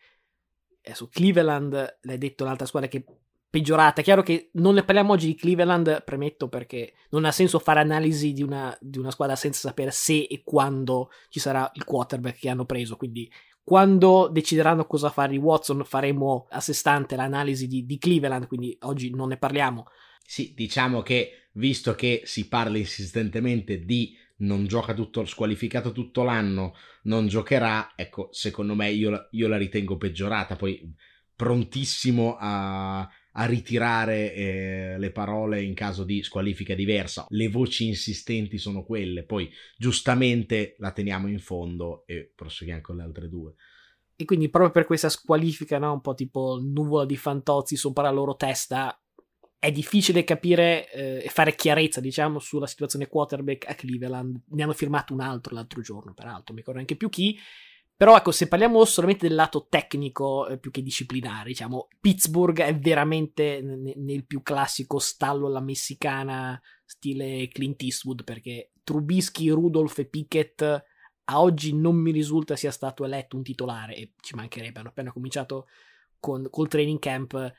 su Cleveland, l'hai detto un'altra squadra che peggiorata. È chiaro che non ne parliamo oggi di Cleveland, premetto perché non ha senso fare analisi di una, di una squadra senza sapere se e quando ci sarà il quarterback che hanno preso. Quindi quando decideranno cosa fare i Watson faremo a sé stante l'analisi di, di Cleveland, quindi oggi non ne parliamo. Sì, diciamo che visto che si parla insistentemente di non gioca tutto, squalificato tutto l'anno, non giocherà, ecco, secondo me io, io la ritengo peggiorata, poi prontissimo a, a ritirare eh, le parole in caso di squalifica diversa. Le voci insistenti sono quelle, poi giustamente la teniamo in fondo e proseguiamo con le altre due. E quindi proprio per questa squalifica, no? un po' tipo nuvola di fantozzi sopra la loro testa, è difficile capire eh, e fare chiarezza, diciamo, sulla situazione quarterback a Cleveland. Ne hanno firmato un altro l'altro giorno, peraltro, mi ricordo neanche più chi. Però ecco, se parliamo solamente del lato tecnico eh, più che disciplinare, diciamo, Pittsburgh è veramente n- nel più classico stallo alla messicana, stile Clint Eastwood, perché Trubisky, Rudolph e Pickett a oggi non mi risulta sia stato eletto un titolare, e ci mancherebbe, hanno appena cominciato con, col training camp.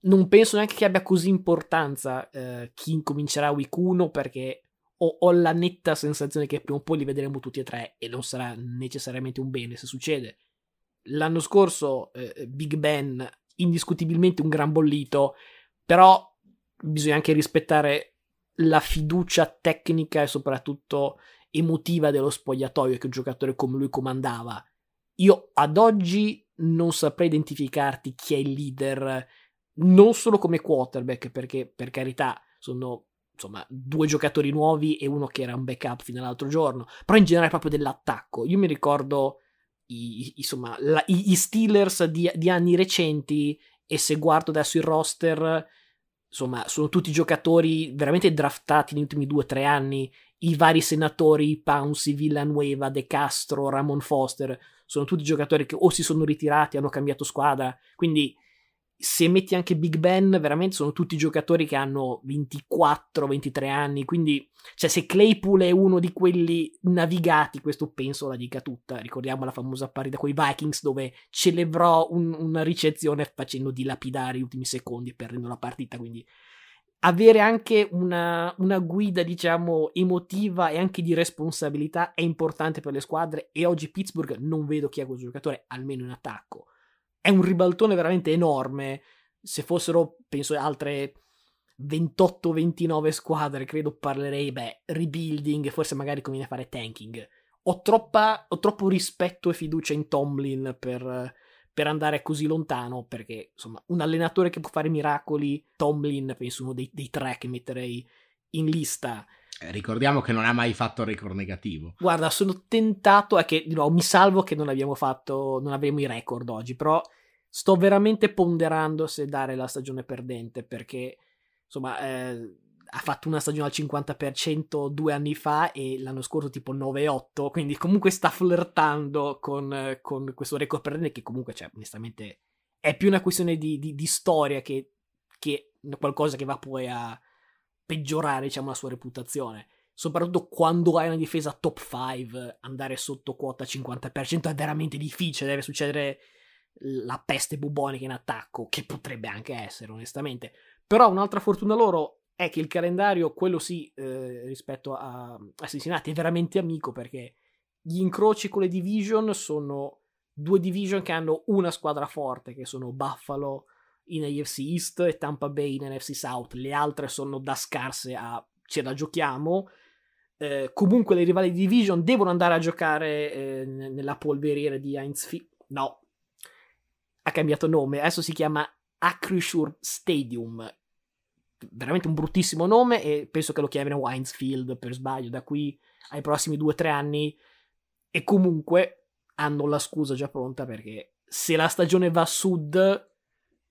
Non penso neanche che abbia così importanza eh, chi incomincerà week 1 perché ho, ho, la netta sensazione che prima o poi li vedremo tutti e tre e non sarà necessariamente un bene se succede. L'anno scorso eh, Big Ben indiscutibilmente un gran bollito, però bisogna anche rispettare la fiducia tecnica e soprattutto emotiva dello spogliatoio che un giocatore come lui comandava. Io ad oggi non saprei identificarti chi è il leader non solo come quarterback, perché per carità sono insomma due giocatori nuovi e uno che era un backup fino all'altro giorno, però in generale proprio dell'attacco. Io mi ricordo i, insomma, la, i, i Steelers di, di, anni recenti e se guardo adesso il roster, insomma, sono tutti giocatori veramente draftati negli ultimi due o tre anni. I vari senatori, Pouncy, Villanueva, De Castro, Ramon Foster, sono tutti giocatori che o si sono ritirati, hanno cambiato squadra, quindi se metti anche Big Ben, veramente sono tutti giocatori che hanno 24-23 anni. Quindi, cioè, se Claypool è uno di quelli navigati, questo penso la dica tutta. Ricordiamo la famosa partita con i Vikings dove celebrò un, una ricezione facendo dilapidare gli ultimi secondi e perdendo la partita. Quindi, avere anche una, una, guida, diciamo, emotiva e anche di responsabilità è importante per le squadre e oggi Pittsburgh non vedo chi è questo giocatore, almeno in attacco. È un ribaltone veramente enorme. Se fossero, penso, altre 28-29 squadre, credo parlerei, beh, rebuilding, forse magari conviene fare tanking. Ho, troppa, ho troppo rispetto e fiducia in Tomlin per per andare così lontano, perché insomma un allenatore che può fare miracoli, Tomlin penso uno dei, dei tre che metterei in lista. Eh, ricordiamo che non ha mai fatto record negativo. Guarda, sono tentato, è che di nuovo mi salvo che non abbiamo fatto, non avremo i record oggi, però sto veramente ponderando se dare la stagione perdente, perché insomma... Eh, ha fatto una stagione al 50% due anni fa e l'anno scorso tipo 9-8, quindi comunque sta flirtando con, con questo record perdente che comunque, cioè, onestamente, è più una questione di, di, di storia che, che, qualcosa che va poi a peggiorare, diciamo, la sua reputazione. Soprattutto quando hai una difesa top 5, andare sotto quota 50% è veramente difficile, deve succedere la peste bubonica in attacco, che potrebbe anche essere, onestamente. Però un'altra fortuna loro è che il calendario, quello sì, eh, rispetto a, a Cincinnati, è veramente amico perché gli incroci con le division sono due division che hanno una squadra forte, che sono Buffalo in AFC East e Tampa Bay in NFC South. Le altre sono da scarse a ce la giochiamo. Eh, comunque le rivali di division devono andare a giocare eh, nella polveriera di Heinz Field. No, ha cambiato nome, adesso si chiama Acrisure Stadium. Veramente un bruttissimo nome e penso che lo chiamino Winesfield per sbaglio da qui ai prossimi due o tre anni. E comunque hanno la scusa già pronta perché se la stagione va a sud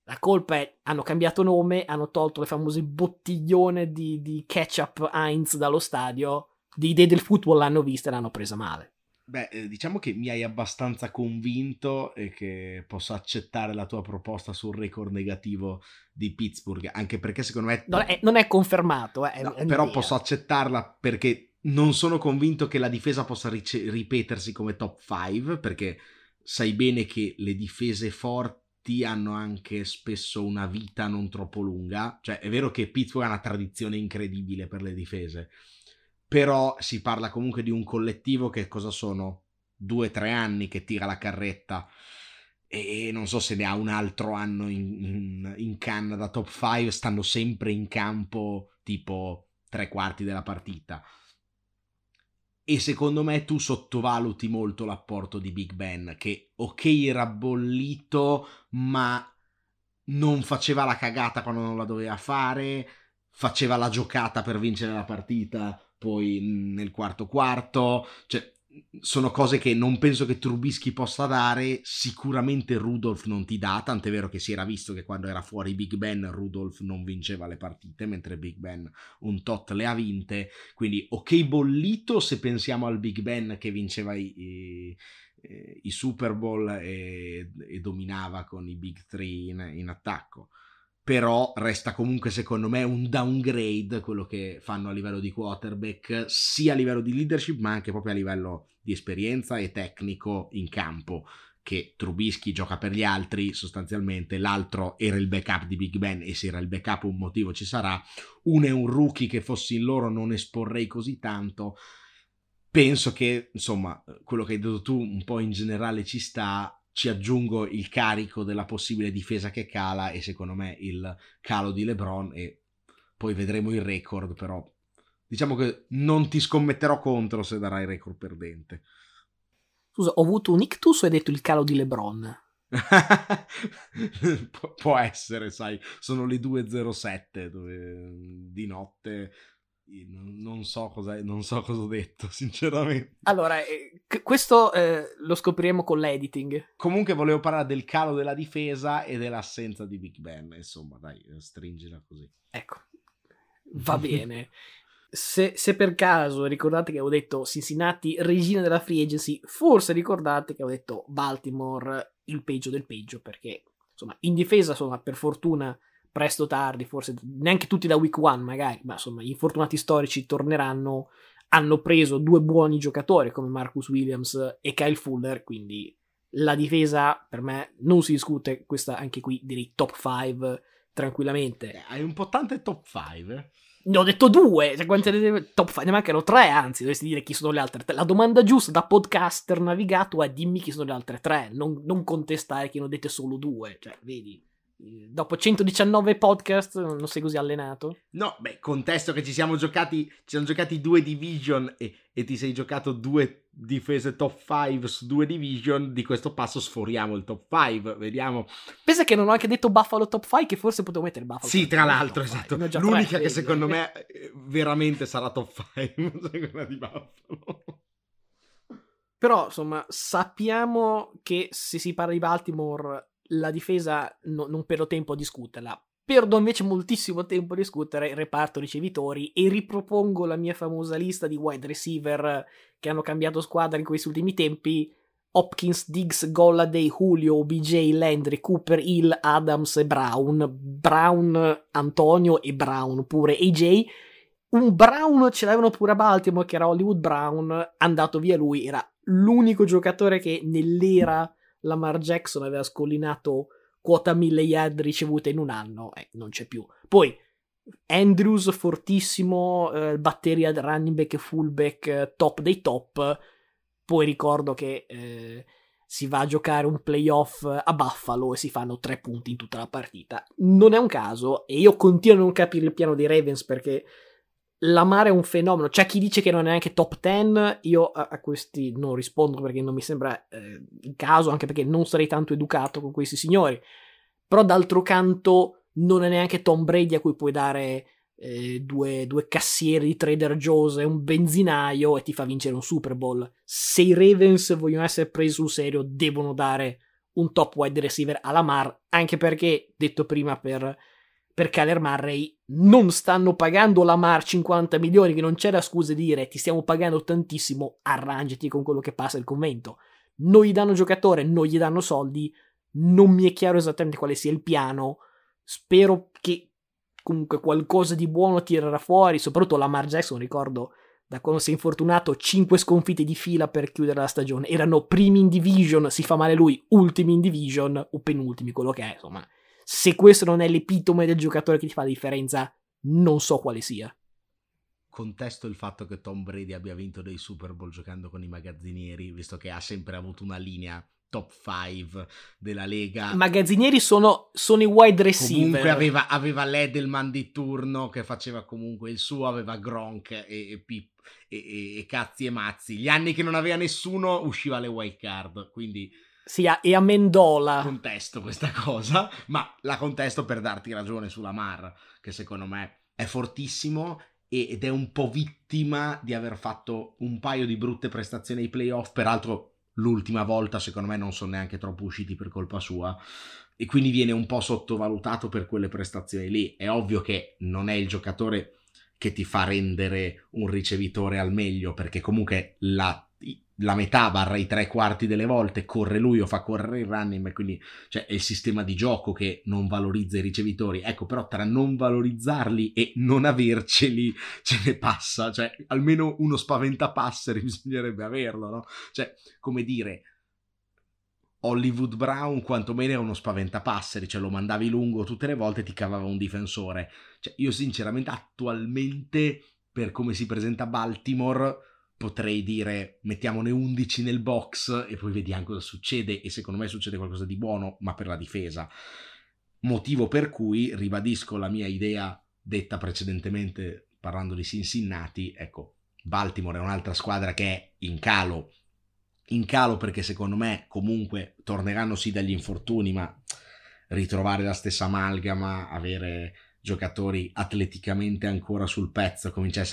la colpa è hanno cambiato nome hanno tolto le famose bottiglione di, di ketchup Heinz dallo stadio di idee del football l'hanno vista e l'hanno presa male Beh, eh, diciamo che mi hai abbastanza convinto e che posso accettare la tua proposta sul record negativo di Pittsburgh, anche perché secondo me... Non è, non è confermato, eh, è, no, è però posso accettarla perché non sono convinto che la difesa possa rice- ripetersi come top 5, perché sai bene che le difese forti hanno anche spesso una vita non troppo lunga, cioè è vero che Pittsburgh ha una tradizione incredibile per le difese, però si parla comunque di un collettivo che cosa sono? Due o tre anni che tira la carretta e non so se ne ha un altro anno in, in, in canna da top 5, stanno sempre in campo tipo tre quarti della partita. E secondo me tu sottovaluti molto l'apporto di Big Ben, che ok era bollito, ma non faceva la cagata quando non la doveva fare, faceva la giocata per vincere la partita poi nel quarto quarto, cioè sono cose che non penso che Trubisky possa dare, sicuramente Rudolph non ti dà, tant'è vero che si era visto che quando era fuori Big Ben Rudolph non vinceva le partite, mentre Big Ben un tot le ha vinte, quindi ok bollito se pensiamo al Big Ben che vinceva i, i, i Super Bowl e, e, dominava con i Big Three in, in attacco però resta comunque secondo me un downgrade quello che fanno a livello di quarterback, sia a livello di leadership ma anche proprio a livello di esperienza e tecnico in campo che Trubisky gioca per gli altri sostanzialmente, l'altro era il backup di Big Ben e se era il backup un motivo ci sarà, uno è un rookie che fossi in loro non esporrei così tanto, penso che insomma quello che hai detto tu un po' in generale ci sta, ci aggiungo il carico della possibile difesa che cala e secondo me il calo di LeBron e poi vedremo il record però diciamo che non ti scommetterò contro se darai il record perdente scusa ho avuto un ictus o hai detto il calo di LeBron? Pu- può essere sai sono le 2.07 dove di notte non so, cosa, non so cosa ho detto, sinceramente. Allora, eh, questo eh, lo scopriremo con l'editing. Comunque volevo parlare del calo della difesa e dell'assenza di Big Ben. Insomma, dai, eh, stringila così. Ecco, va bene. Se, se, per caso ricordate che avevo detto Cincinnati regina della free agency, forse ricordate che avevo detto Baltimore il peggio del peggio, perché insomma in difesa insomma, per fortuna presto o tardi, forse neanche tutti da week one magari, ma insomma gli infortunati storici torneranno, hanno preso due buoni giocatori come Marcus Williams e Kyle Fuller, quindi la difesa per me non si discute, questa anche qui direi top 5 tranquillamente. Eh, hai un po' tante top 5. Ne ho detto due, cioè quante ne- top 5, ne mancano tre, anzi, dovresti dire chi sono le altre tre. La domanda giusta da podcaster navigato è dimmi chi sono le altre tre, non, non contestare che ne ho dette solo due, cioè, vedi. Dopo 119 podcast non sei così allenato? No, beh, contesto che ci siamo giocati, ci siamo giocati due division e, e ti sei giocato due difese top 5 su due division, di questo passo sforiamo il top 5, vediamo. Pensa che non ho anche detto Buffalo top 5, che forse potevo mettere Buffalo Sì, tra 5, l'altro, top 5. esatto. L'unica tre, che vedi? secondo me eh, veramente sarà top 5, è quella di Buffalo. Però, insomma, sappiamo che se si parla di Baltimore, la difesa no- non perdo tempo a discuterla. Perdo invece moltissimo tempo a discutere il reparto ricevitori e ripropongo la mia famosa lista di wide receiver che hanno cambiato squadra in questi ultimi tempi. Hopkins, Diggs, Golladay, Julio, OBJ, Landry, Cooper, Hill, Adams e Brown. Brown, Antonio e Brown pure AJ. Un Brown ce l'avevano pure a Baltimore, che era Hollywood Brown, andato via lui, era l'unico giocatore che nell'era Lamar Jackson aveva scollinato quota 1000 yard ricevute in un anno, eh, non c'è più. Poi Andrews fortissimo, eh, batteria running back e fullback eh, top dei top. Poi ricordo che eh, si va a giocare un playoff a Buffalo e si fanno tre punti in tutta la partita. Non è un caso e io continuo a non capire il piano dei Ravens perché Lamar è un fenomeno. C'è chi dice che non è neanche top 10. Io a, a questi non rispondo perché non mi sembra eh, il caso, anche perché non sarei tanto educato con questi signori. Però d'altro canto non è neanche Tom Brady a cui puoi dare eh, due, due cassieri di Trader Joe's e un benzinaio e ti fa vincere un Super Bowl. Se i Ravens vogliono essere presi sul serio, devono dare un top wide receiver a Lamar, anche perché, detto prima per, per Kyler Murray, non stanno pagando Lamar 50 milioni, che non c'è la scusa di dire ti stiamo pagando tantissimo, arrangiati con quello che passa il commento. Non gli danno giocatore, non gli danno soldi, non mi è chiaro esattamente quale sia il piano, spero che comunque qualcosa di buono tirerà fuori, soprattutto Lamar Jackson, ricordo da quando si è infortunato 5 sconfitte di fila per chiudere la stagione, erano primi in division, si fa male lui, ultimi in division o penultimi, quello che è, insomma. Se questo non è l'epitome del giocatore che ti fa la differenza, non so quale sia. Contesto il fatto che Tom Brady abbia vinto dei Super Bowl giocando con i magazzinieri, visto che ha sempre avuto una linea top 5 della Lega. I magazzinieri sono, sono i wide receiver. Comunque aveva, aveva l'Edelman di turno che faceva comunque il suo, aveva Gronk e, e, Pip, e, e, e cazzi e mazzi. Gli anni che non aveva nessuno usciva le wild card, quindi Sì, e a Mendola. contesto questa cosa, ma la contesto per darti ragione sulla Mar, che secondo me è fortissimo ed è un po' vittima di aver fatto un paio di brutte prestazioni ai playoff, peraltro l'ultima volta secondo me non sono neanche troppo usciti per colpa sua e quindi viene un po' sottovalutato per quelle prestazioni lì. È ovvio che non è il giocatore che ti fa rendere un ricevitore al meglio, perché comunque la, la metà barra i tre quarti delle volte corre lui o fa correre il running back, quindi cioè, è il sistema di gioco che non valorizza i ricevitori. Ecco, però tra non valorizzarli e non averceli ce ne passa, cioè almeno uno spaventapasseri bisognerebbe averlo, no? Cioè, come dire, Hollywood Brown quantomeno era uno spaventapasseri, cioè lo mandavi lungo tutte le volte e ti cavava un difensore. Cioè, io sinceramente attualmente, per come si presenta Baltimore, potrei dire mettiamone 11 nel box e poi vediamo cosa succede e secondo me succede qualcosa di buono, ma per la difesa. Motivo per cui ribadisco la mia idea detta precedentemente parlando di Cincinnati, ecco, Baltimore è un'altra squadra che è in calo, in calo perché secondo me comunque torneranno sì dagli infortuni, ma ritrovare la stessa amalgama, avere giocatori atleticamente ancora sul pezzo, comincia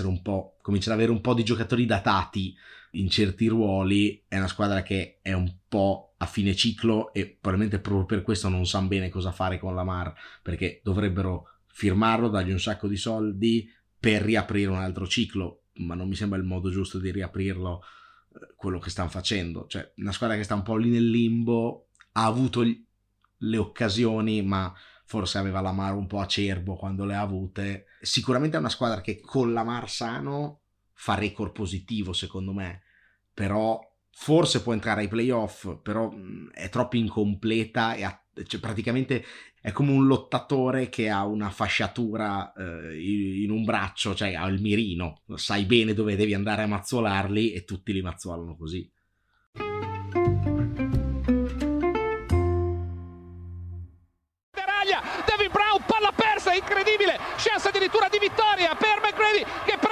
comincia ad avere un po' di giocatori datati in certi ruoli, è una squadra che è un po' a fine ciclo e probabilmente proprio per questo non sanno bene cosa fare con Lamar, perché dovrebbero firmarlo, dargli un sacco di soldi per riaprire un altro ciclo, ma non mi sembra il modo giusto di riaprirlo eh, quello che stanno facendo, cioè una squadra che sta un po' lì nel limbo, ha avuto gli- le occasioni, ma forse aveva l'Amar un po' acerbo quando le ha avute. Sicuramente è una squadra che con l'Amar sano fa record positivo, secondo me, però forse può entrare ai playoff, però è troppo incompleta e ha, cioè, praticamente è come un lottatore che ha una fasciatura eh, in un braccio, cioè ha il mirino, sai bene dove devi andare a mazzolarli e tutti li mazzolano così. Addirittura di vittoria per McGrady che prende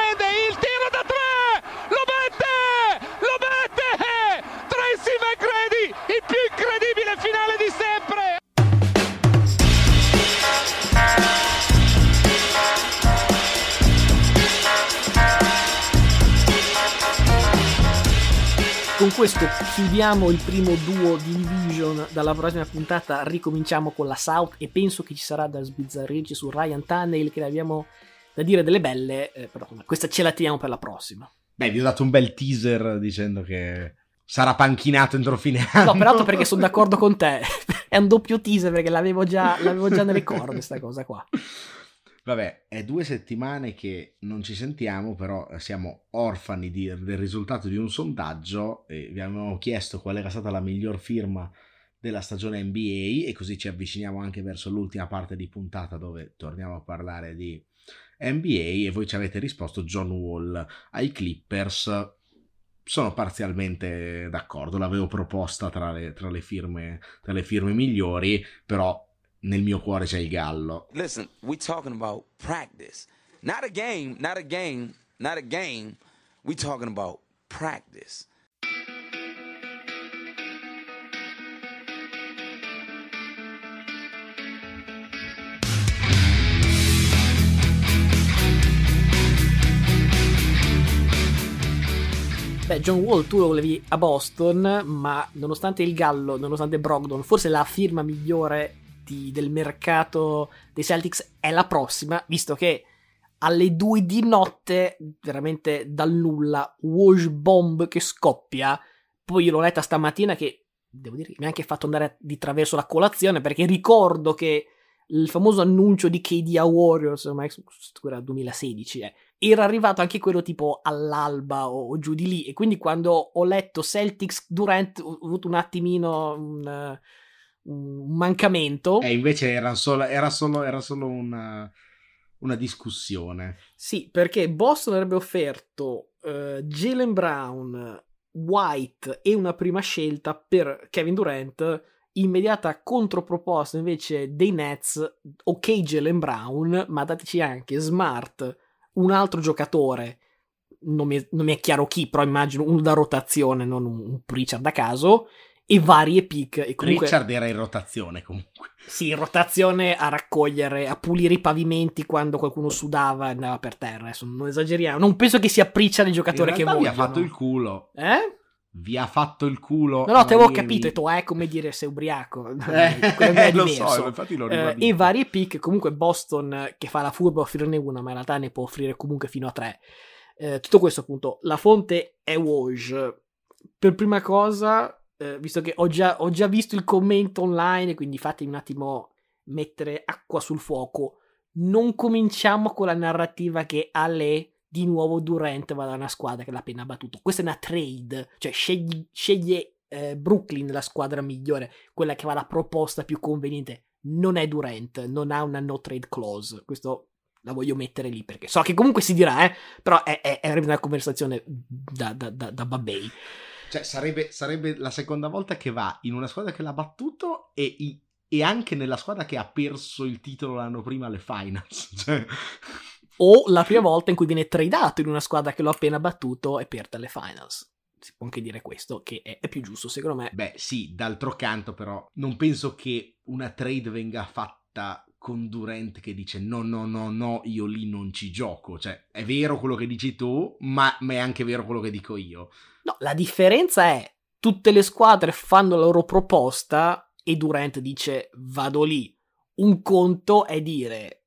questo chiudiamo il primo duo di Division. Dalla prossima puntata ricominciamo con la South e penso che ci sarà da sbizzarrirci su Ryan Tunnel che ne abbiamo da dire delle belle, eh, però questa ce la teniamo per la prossima. Beh, vi ho dato un bel teaser dicendo che sarà panchinato entro fine anno. No, peraltro perché sono d'accordo con te. È un doppio teaser perché l'avevo già, l'avevo già nelle corde questa cosa qua. Vabbè, è due settimane che non ci sentiamo, però siamo orfani di, del risultato di un sondaggio vi avevamo chiesto qual era stata la miglior firma della stagione NBA e così ci avviciniamo anche verso l'ultima parte di puntata dove torniamo a parlare di NBA e voi ci avete risposto John Wall ai Clippers. Sono parzialmente d'accordo, l'avevo proposta tra le, tra le, firme, tra le firme migliori, però nel mio cuore c'è il gallo. Listen, we talking about practice. Not a game, not a game, not a game. We talking about practice. Beh, John Wall tu lo volevi a Boston, ma nonostante il Gallo, nonostante Brogdon, forse la firma migliore di, del mercato dei Celtics è la prossima, visto che alle due di notte, veramente dal nulla, Wash Bomb che scoppia. Poi io l'ho letta stamattina che, devo dire, mi ha anche fatto andare di traverso la colazione, perché ricordo che il famoso annuncio di KD a Warriors, ormai era 2016, eh, era arrivato anche quello tipo all'alba o, o, giù di lì, e quindi quando ho letto Celtics Durant ho avuto un attimino un, un mancamento. E invece era solo, era solo, era solo una, una, discussione. Sì, perché Boston avrebbe offerto uh, Jalen Brown, White e una prima scelta per Kevin Durant. Immediata controproposta invece dei Nets, ok Jalen Brown, ma dateci anche Smart, un altro giocatore, non mi, è, non mi è chiaro chi, però immagino uno da rotazione, non un, un Pritchard da caso, e varie pick. E comunque, Richard era in rotazione comunque. Sì, in rotazione a raccogliere, a pulire i pavimenti quando qualcuno sudava e andava per terra. Adesso non esageriamo. Non penso che sia Pritchard il giocatore che vogliono. vi ha fatto il culo. Eh? Vi ha fatto il culo. No, no, te avevo capito. E tu, è come dire sei ubriaco. Eh, è lo so, infatti lo eh, E varie pick. Comunque Boston che fa la furba offrirne una, ma in realtà ne può offrire comunque fino a tre. Eh, tutto questo appunto. La fonte è Woj. Per prima cosa, eh, visto che ho già, ho già, visto il commento online, quindi fatemi un attimo mettere acqua sul fuoco. Non cominciamo con la narrativa che Ale di nuovo Durant va da una squadra che l'ha appena battuto. Questa è una trade, cioè scegli, sceglie eh, Brooklyn la squadra migliore, quella che va la proposta più conveniente. Non è Durant, non ha una no trade clause. Questo la voglio mettere lì perché so che comunque si dirà, eh, però è, è, è una conversazione da, da, da, da babbei. Cioè, sarebbe, sarebbe, la seconda volta che va in una squadra che l'ha battuto e, e, anche nella squadra che ha perso il titolo l'anno prima alle finals. Cioè... O la prima volta in cui viene tradato in una squadra che l'ha appena battuto e perde alle finals. Si può anche dire questo, che è, è più giusto secondo me. Beh, sì, d'altro canto, però, non penso che una trade venga fatta con Durant che dice no, no, no, no, io lì non ci gioco. Cioè, è vero quello che dici tu, ma, ma è anche vero quello che dico io. No, la differenza è tutte le squadre fanno la loro proposta e Durant dice vado lì. Un conto è dire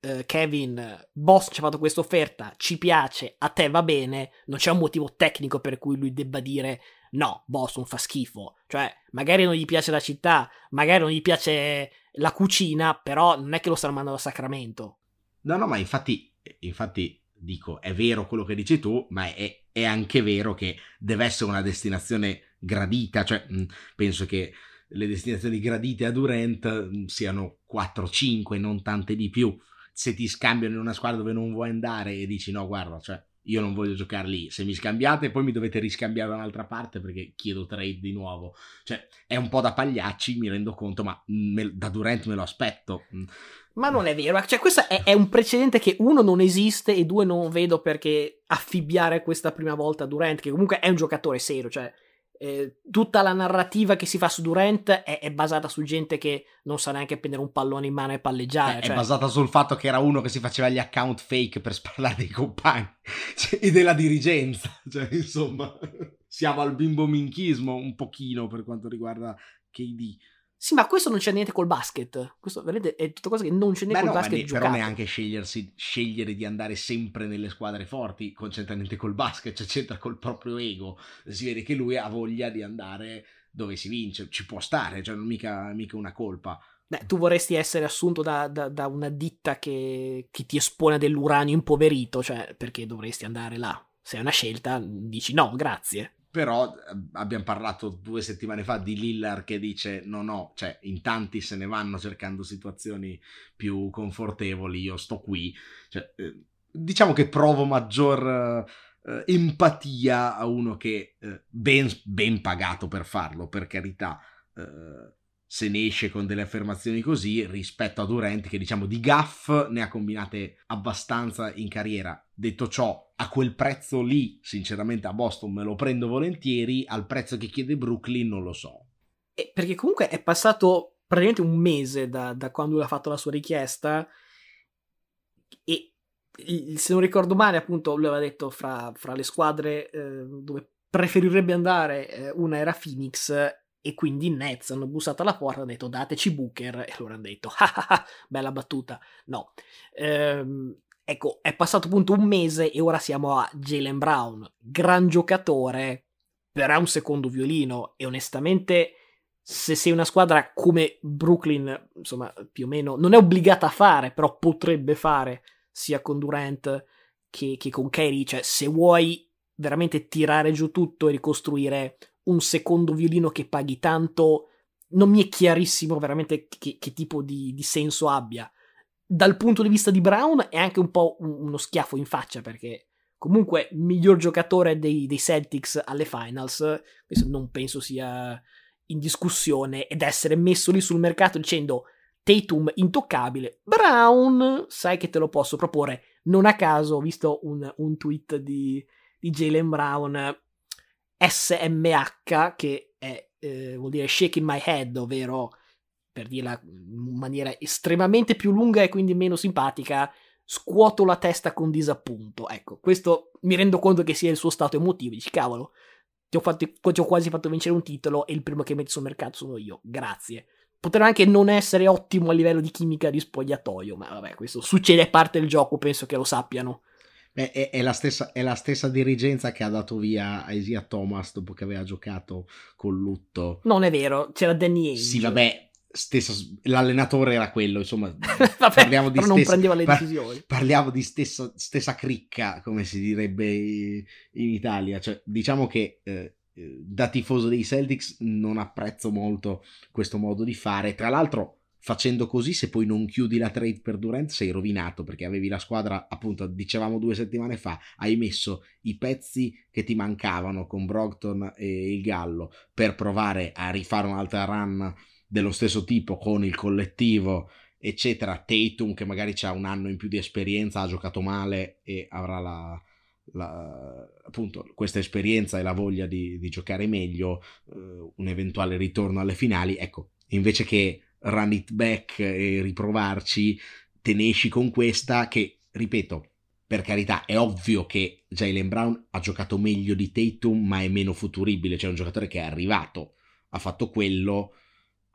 uh, Kevin, boss ci ha fatto questa offerta, ci piace, a te va bene, non c'è un motivo tecnico per cui lui debba dire no, Boston fa schifo. Cioè, magari non gli piace la città, magari non gli piace la cucina, però non è che lo stanno mandando a Sacramento. No, no, ma infatti, infatti dico, è vero quello che dici tu, ma è, è anche vero che deve essere una destinazione gradita, cioè penso che le destinazioni gradite a Durant siano 4-5, non tante di più. Se ti scambiano in una squadra dove non vuoi andare e dici no, guarda, cioè io non voglio giocare lì. Se mi scambiate, poi mi dovete riscambiare da un'altra parte perché chiedo trade di nuovo. Cioè, è un po' da pagliacci, mi rendo conto, ma me, da Durant me lo aspetto. Ma non è vero, cioè questo è, è, un precedente che uno non esiste e due non vedo perché affibbiare questa prima volta Durant, che comunque è un giocatore serio, cioè eh, tutta la narrativa che si fa su Durant è, è, basata su gente che non sa neanche prendere un pallone in mano e palleggiare. Eh, cioè... È basata sul fatto che era uno che si faceva gli account fake per sparlare dei compagni cioè, e della dirigenza. Cioè, insomma, siamo al bimbo minchismo un pochino per quanto riguarda KD. Sì, ma questo non c'è niente col basket. Questo vedete, è tutta cosa che non c'è niente Beh, col no, basket. Ne, però neanche scegliere di andare sempre nelle squadre forti c'entra niente col basket, cioè c'entra col proprio ego. Si vede che lui ha voglia di andare dove si vince, ci può stare, cioè non mica, mica una colpa. Beh, tu vorresti essere assunto da, da, da una ditta che, che, ti espone dell'uranio impoverito, cioè perché dovresti andare là? Se è una scelta, dici no, grazie però eh, abbiamo parlato due settimane fa di Lillard che dice no no, cioè in tanti se ne vanno cercando situazioni più confortevoli, io sto qui, cioè, eh, diciamo che provo maggior eh, empatia a uno che eh, ben, ben, pagato per farlo, per carità, eh, se ne esce con delle affermazioni così rispetto a Durant che diciamo di gaff ne ha combinate abbastanza in carriera. Detto ciò, a quel prezzo lì, sinceramente a Boston me lo prendo volentieri, al prezzo che chiede Brooklyn non lo so. E perché comunque è passato praticamente un mese da, da quando lui ha fatto la sua richiesta e se non ricordo male appunto lui aveva detto fra, fra le squadre eh, dove preferirebbe andare eh, una era Phoenix e quindi i Nets hanno bussato alla porta e hanno detto dateci Booker. E loro hanno detto ah, ah, ah bella battuta. No. Ehm, ecco è passato appunto un mese e ora siamo a Jalen Brown gran giocatore però è un secondo violino e onestamente se sei una squadra come Brooklyn insomma più o meno non è obbligata a fare però potrebbe fare sia con Durant che, che con Kerry cioè se vuoi veramente tirare giù tutto e ricostruire un secondo violino che paghi tanto, non mi è chiarissimo veramente che, che tipo di, di, senso abbia. Dal punto di vista di Brown è anche un po' uno schiaffo in faccia perché comunque miglior giocatore dei, dei Celtics alle finals, questo non penso sia in discussione ed essere messo lì sul mercato dicendo Tatum intoccabile, Brown sai che te lo posso proporre. Non a caso ho visto un, un tweet di, di Jalen Brown SMH, che è, eh, vuol dire shaking my head, ovvero per dirla in maniera estremamente più lunga e quindi meno simpatica, scuoto la testa con disappunto. Ecco, questo mi rendo conto che sia il suo stato emotivo. Dici, cavolo, ti ho, fatto, ti ho quasi fatto vincere un titolo e il primo che metti sul mercato sono io. Grazie. Potrà anche non essere ottimo a livello di chimica di spogliatoio, ma vabbè, questo succede, è parte del gioco, penso che lo sappiano. Beh, è, è, la stessa, è, la stessa, dirigenza che ha dato via Asia Thomas dopo che aveva giocato con Lutto. Non è vero, c'era Danny Ainge. Sì, vabbè, stessa, l'allenatore era quello, insomma. vabbè, parliamo di stessa, non prendeva le decisioni. Par, parliamo di stessa, stessa, cricca, come si direbbe in Italia. Cioè, diciamo che eh, da tifoso dei Celtics non apprezzo molto questo modo di fare. Tra l'altro facendo così, se poi non chiudi la trade per Durant, sei rovinato perché avevi la squadra, appunto, dicevamo due settimane fa, hai messo i pezzi che ti mancavano con Brogton e il Gallo per provare a rifare un'altra run dello stesso tipo con il collettivo, eccetera. Tatum, che magari ha un anno in più di esperienza, ha giocato male e avrà la, la, appunto questa esperienza e la voglia di, di giocare meglio, eh, un eventuale ritorno alle finali. Ecco, invece che run it back e riprovarci, te ne esci con questa che, ripeto, per carità, è ovvio che Jalen Brown ha giocato meglio di Tatum, ma è meno futuribile, cioè un giocatore che è arrivato, ha fatto quello,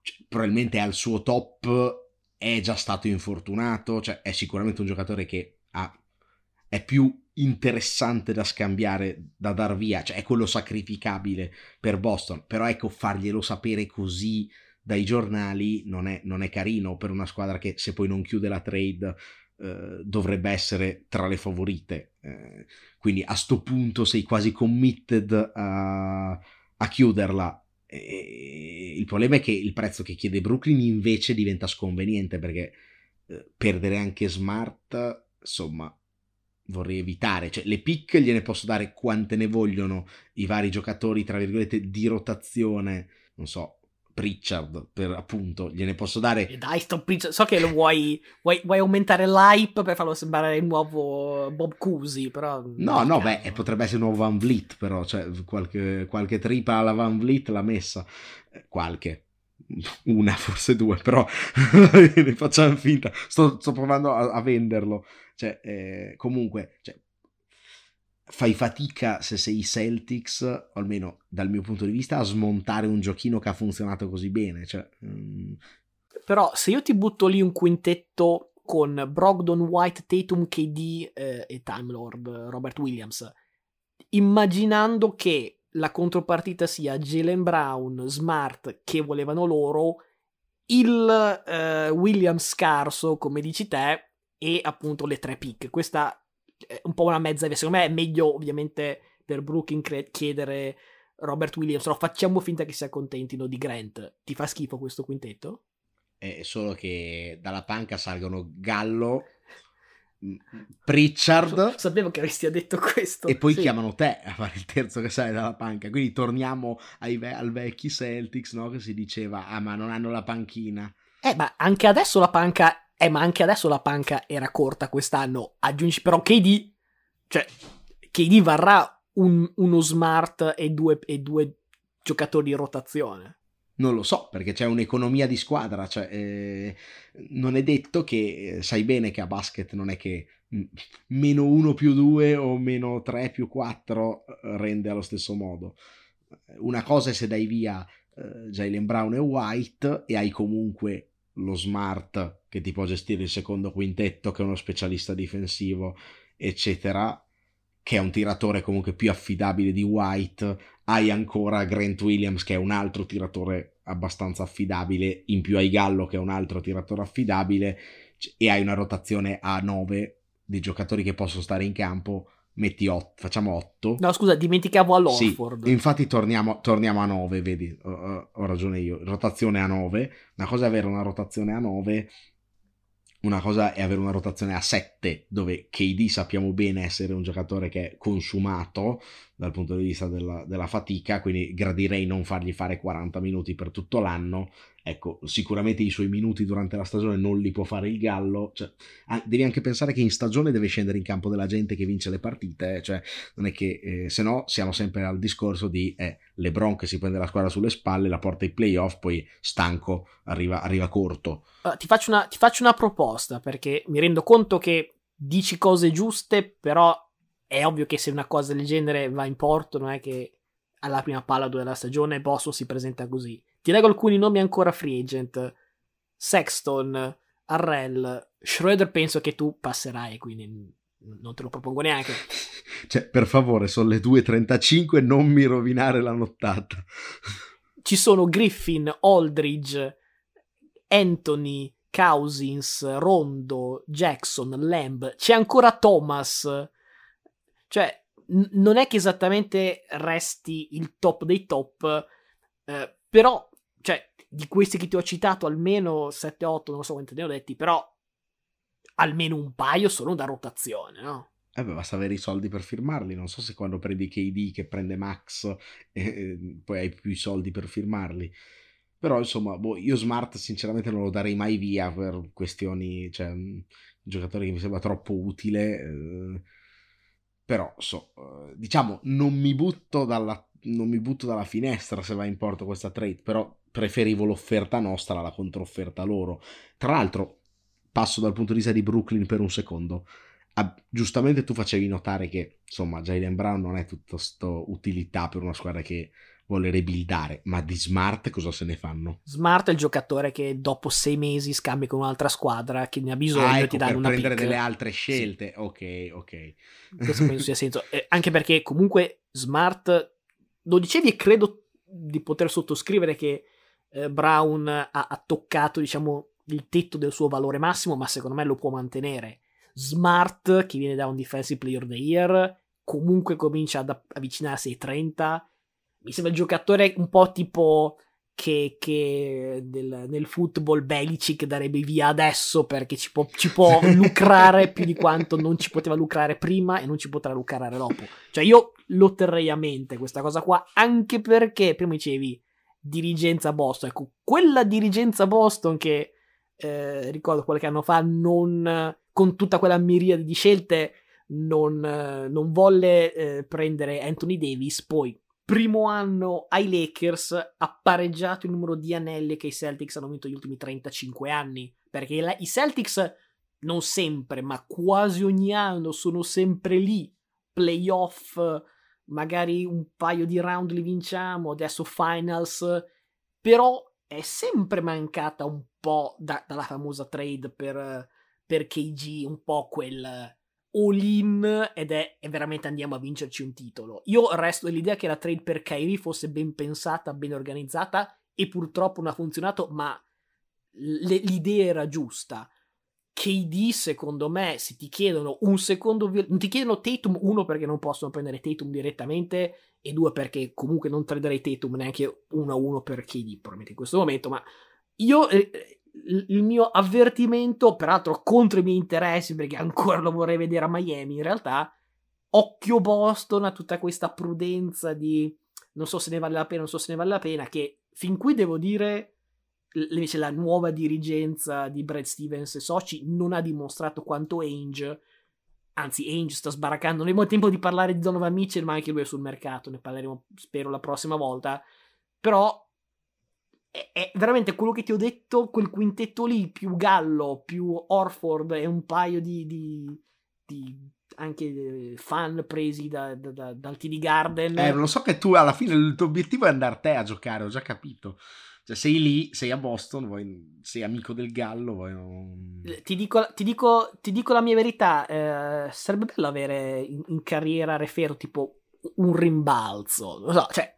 cioè, probabilmente al suo top è già stato infortunato, cioè è sicuramente un giocatore che ha, è più interessante da scambiare, da dar via, cioè è quello sacrificabile per Boston, però ecco farglielo sapere così dai giornali non è, non è carino per una squadra che se poi non chiude la trade eh, dovrebbe essere tra le favorite. Eh, quindi a sto punto sei quasi committed a, a chiuderla. E il problema è che il prezzo che chiede Brooklyn invece diventa sconveniente perché eh, perdere anche Smart, insomma, vorrei evitare. Cioè, le pick gliene posso dare quante ne vogliono i vari giocatori, tra virgolette, di rotazione. Non so, Pritchard, per appunto, gliene posso dare. E dai, sto Pritchard. So che lo vuoi, vuoi, vuoi, aumentare l'hype per farlo sembrare il nuovo Bob Cousy, però. No, no, caso. beh, potrebbe essere il nuovo Van Vliet, però, cioè, qualche, qualche tripa alla Van Vliet l'ha messa. Eh, qualche. Una, forse due, però ne facciamo finta. Sto, sto provando a, a, venderlo. Cioè, eh, comunque, cioè, fai fatica se sei Celtics, o almeno dal mio punto di vista, a smontare un giochino che ha funzionato così bene. Cioè, mm. Però se io ti butto lì un quintetto con Brogdon, White, Tatum, KD eh, e Time Lord Robert Williams, immaginando che la contropartita sia Jalen Brown, Smart, che volevano loro, il eh, Williams scarso, come dici te, e appunto le tre pick. Questa un po' una mezza via. Secondo me è meglio, ovviamente, per Brooklyn chiedere Robert Williams. No, facciamo finta che si accontentino di Grant. Ti fa schifo questo quintetto? È solo che dalla panca salgono Gallo, Pritchard. Sapevo che avresti detto questo. E poi sì. chiamano te a fare il terzo che sale dalla panca. Quindi torniamo ve- al vecchi Celtics, no? Che si diceva, ah, ma non hanno la panchina. Eh, ma anche adesso la panca eh, ma anche adesso la panca era corta quest'anno. Aggiungi però KD. Cioè, KD varrà un, uno smart e due, e due giocatori di rotazione. Non lo so, perché c'è un'economia di squadra, cioè, eh, non è detto che eh, sai bene che a basket non è che mm, meno 1 più 2 o meno 3 più 4 eh, rende allo stesso modo. Una cosa è se dai via eh, Jalen Brown e White e hai comunque lo smart che ti può gestire il secondo quintetto, che è uno specialista difensivo, eccetera, che è un tiratore comunque più affidabile di White, hai ancora Grant Williams che è un altro tiratore abbastanza affidabile, in più hai Gallo che è un altro tiratore affidabile e hai una rotazione a 9 di giocatori che possono stare in campo metti 8, facciamo 8. No, scusa, dimenticavo all'Oxford. Sì, infatti torniamo, torniamo, a 9, vedi, ho, ho, ragione io. Rotazione a 9. Una cosa è avere una rotazione a 9, una cosa è avere una rotazione a 7, dove KD sappiamo bene essere un giocatore che è consumato dal punto di vista della, della fatica, quindi gradirei non fargli fare 40 minuti per tutto l'anno ecco, sicuramente i suoi minuti durante la stagione non li può fare il Gallo, cioè, devi anche pensare che in stagione deve scendere in campo della gente che vince le partite, eh, cioè, non è che, eh, se no, siamo sempre al discorso di eh, LeBron che si prende la squadra sulle spalle, la porta ai playoff, poi stanco, arriva, arriva corto. Uh, ti, faccio una, ti faccio una proposta, perché mi rendo conto che dici cose giuste, però è ovvio che se una cosa del genere va in porto, non è che alla prima palla della stagione Boston si presenta così. Ti leggo alcuni nomi ancora free agent. Sexton, Arrell, Schroeder penso che tu passerai, quindi non te lo propongo neanche. Cioè, per favore, sono le 2.35, non mi rovinare la nottata. Ci sono Griffin, Aldridge, Anthony, Cousins, Rondo, Jackson, Lamb, c'è ancora Thomas. Cioè, n- non è che esattamente resti il top dei top, eh, però cioè, di questi che ti ho citato, almeno 7-8, non so quanti ne ho detti, però almeno un paio sono da rotazione, no? Eh beh, basta avere i soldi per firmarli. Non so se quando prendi KD che prende Max, eh, poi hai più soldi per firmarli. Però, insomma, boh, io Smart sinceramente non lo darei mai via per questioni, cioè, un giocatore che mi sembra troppo utile. Eh, però, so, eh, diciamo, non mi butto dalla non mi butto dalla finestra se va in porto questa trade, però preferivo l'offerta nostra alla controfferta loro. Tra l'altro, passo dal punto di vista di Brooklyn per un secondo. Ah, giustamente tu facevi notare che insomma Jalen Brown non è tutta questa utilità per una squadra che vuole rebuildare, ma di Smart cosa se ne fanno? Smart è il giocatore che dopo sei mesi scambia con un'altra squadra che ne ha bisogno ah, ecco, e ti danno una prendere pick. delle altre scelte. Sì. Ok, ok. Questo penso sia senso. Eh, anche perché comunque Smart lo dicevi e credo di poter sottoscrivere che eh, Brown ha, ha, toccato, diciamo, il tetto del suo valore massimo, ma secondo me lo può mantenere. Smart che viene da un Defensive Player of the Year, comunque comincia ad avvicinarsi ai 30. Mi sembra il giocatore un po' tipo che, che del, nel football Belicic darebbe via adesso perché ci può, ci può lucrare più di quanto non ci poteva lucrare prima e non ci potrà lucrare dopo. Cioè io lo terrei a mente questa cosa qua, anche perché prima dicevi dirigenza Boston, ecco, quella dirigenza Boston che eh, ricordo qualche anno fa non, con tutta quella miriade di scelte non, non volle eh, prendere Anthony Davis, poi primo anno ai Lakers ha pareggiato il numero di anelli che i Celtics hanno vinto negli ultimi 35 anni. Perché la, i Celtics non sempre, ma quasi ogni anno sono sempre lì. Playoff, magari un paio di round li vinciamo, adesso finals. Però è sempre mancata un po' da, dalla famosa trade per, per KG, un po' quel all-in ed è, è, veramente andiamo a vincerci un titolo. Io resto dell'idea che la trade per Kyrie fosse ben pensata, ben organizzata e purtroppo non ha funzionato, ma l'idea era giusta. KD, secondo me, se ti chiedono un secondo, non ti chiedono Tatum, uno perché non possono prendere Tatum direttamente, e due perché comunque non traderei Tatum neanche uno a uno per KD, probabilmente in questo momento, ma io eh, il mio avvertimento, peraltro contro i miei interessi, perché ancora lo vorrei vedere a Miami, in realtà, occhio Boston a tutta questa prudenza di non so se ne vale la pena, non so se ne vale la pena, che fin qui devo dire, invece la nuova dirigenza di Brad Stevens e Soci non ha dimostrato quanto Ainge, anzi Ainge sta sbaraccando, non abbiamo tempo di parlare di Donovan Mitchell, ma anche lui è sul mercato, ne parleremo spero la prossima volta, però è, è, veramente quello che ti ho detto, quel quintetto lì, più Gallo, più Orford e un paio di, di, di anche eh, fan presi da, da, da, dal TD Garden. Eh, lo so che tu alla fine il tuo obiettivo è andare te a giocare, ho già capito. Cioè, sei lì, sei a Boston, vuoi, sei amico del Gallo. Vuoi non... ti, dico, ti, dico, ti, dico, la mia verità: eh, sarebbe bello avere in, in carriera Refero tipo un rimbalzo. Non so, cioè,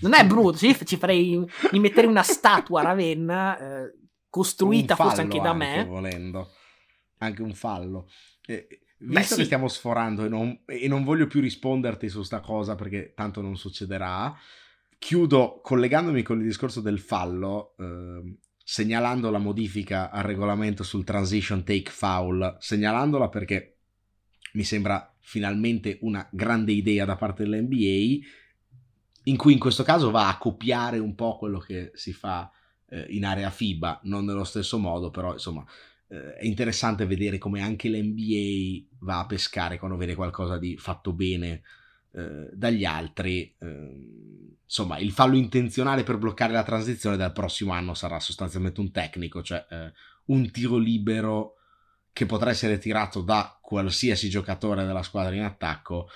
non è brutto, ci, ci farei. Mi metterei una statua a Ravenna, eh, costruita forse anche da me. volendo. Anche un fallo. Eh, visto Beh, sì. che stiamo sforando e non, e non, voglio più risponderti su sta cosa perché tanto non succederà, chiudo collegandomi con il discorso del fallo, eh, segnalando la modifica al regolamento sul transition take foul, segnalandola perché mi sembra finalmente una grande idea da parte dell'NBA in cui in questo caso va a copiare un po' quello che si fa eh, in area FIBA, non nello stesso modo, però insomma eh, è interessante vedere come anche l'NBA va a pescare quando vede qualcosa di fatto bene eh, dagli altri. Ehm, insomma, il fallo intenzionale per bloccare la transizione dal prossimo anno sarà sostanzialmente un tecnico, cioè eh, un tiro libero che potrà essere tirato da qualsiasi giocatore della squadra in attacco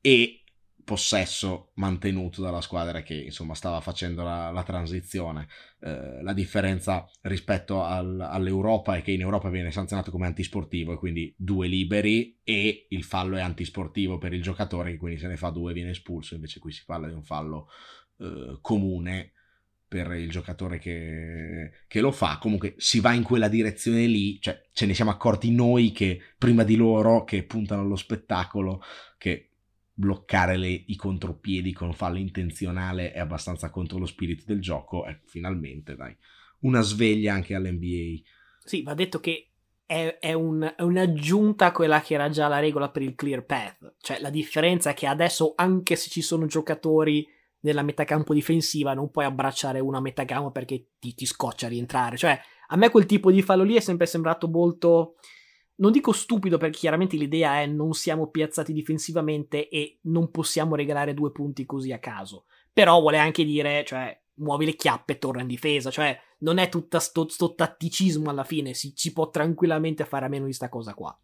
e possesso mantenuto dalla squadra che insomma stava facendo la, la transizione. Eh, la differenza rispetto al, all'Europa è che in Europa viene sanzionato come antisportivo e quindi due liberi e il fallo è antisportivo per il giocatore che quindi se ne fa due viene espulso, invece qui si parla di un fallo eh, comune per il giocatore che, che, lo fa. Comunque si va in quella direzione lì, cioè ce ne siamo accorti noi che prima di loro che puntano allo spettacolo, che bloccare le, i contropiedi con fallo intenzionale è abbastanza contro lo spirito del gioco. Ecco, finalmente, dai, una sveglia anche all'NBA. Sì, va detto che è, è, un, è, un'aggiunta a quella che era già la regola per il clear path. Cioè, la differenza è che adesso, anche se ci sono giocatori nella metacampo difensiva, non puoi abbracciare una metacampo perché ti, ti scoccia a rientrare. Cioè, a me quel tipo di fallo lì è sempre sembrato molto non dico stupido perché chiaramente l'idea è non siamo piazzati difensivamente e non possiamo regalare due punti così a caso. Però vuole anche dire, cioè, muovi le chiappe e torna in difesa. Cioè, non è tutto sto, sto, tatticismo alla fine, si, ci può tranquillamente fare a meno di sta cosa qua.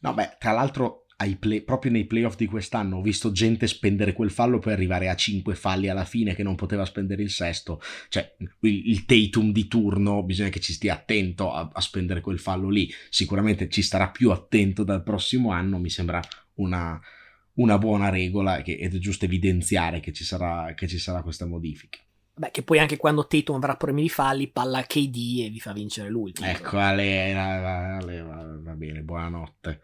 No, beh, tra l'altro play, proprio nei playoff di quest'anno ho visto gente spendere quel fallo per arrivare a 5 falli alla fine che non poteva spendere il sesto. Cioè, il, il Tatum di turno bisogna che ci stia attento a, a, spendere quel fallo lì. Sicuramente ci starà più attento dal prossimo anno, mi sembra una, una buona regola ed è giusto evidenziare che ci sarà, che ci sarà questa modifica. Beh, che poi anche quando Tatum avrà problemi di falli, palla a KD e vi fa vincere titolo. Ecco, Ale, Ale, va, va bene, buonanotte.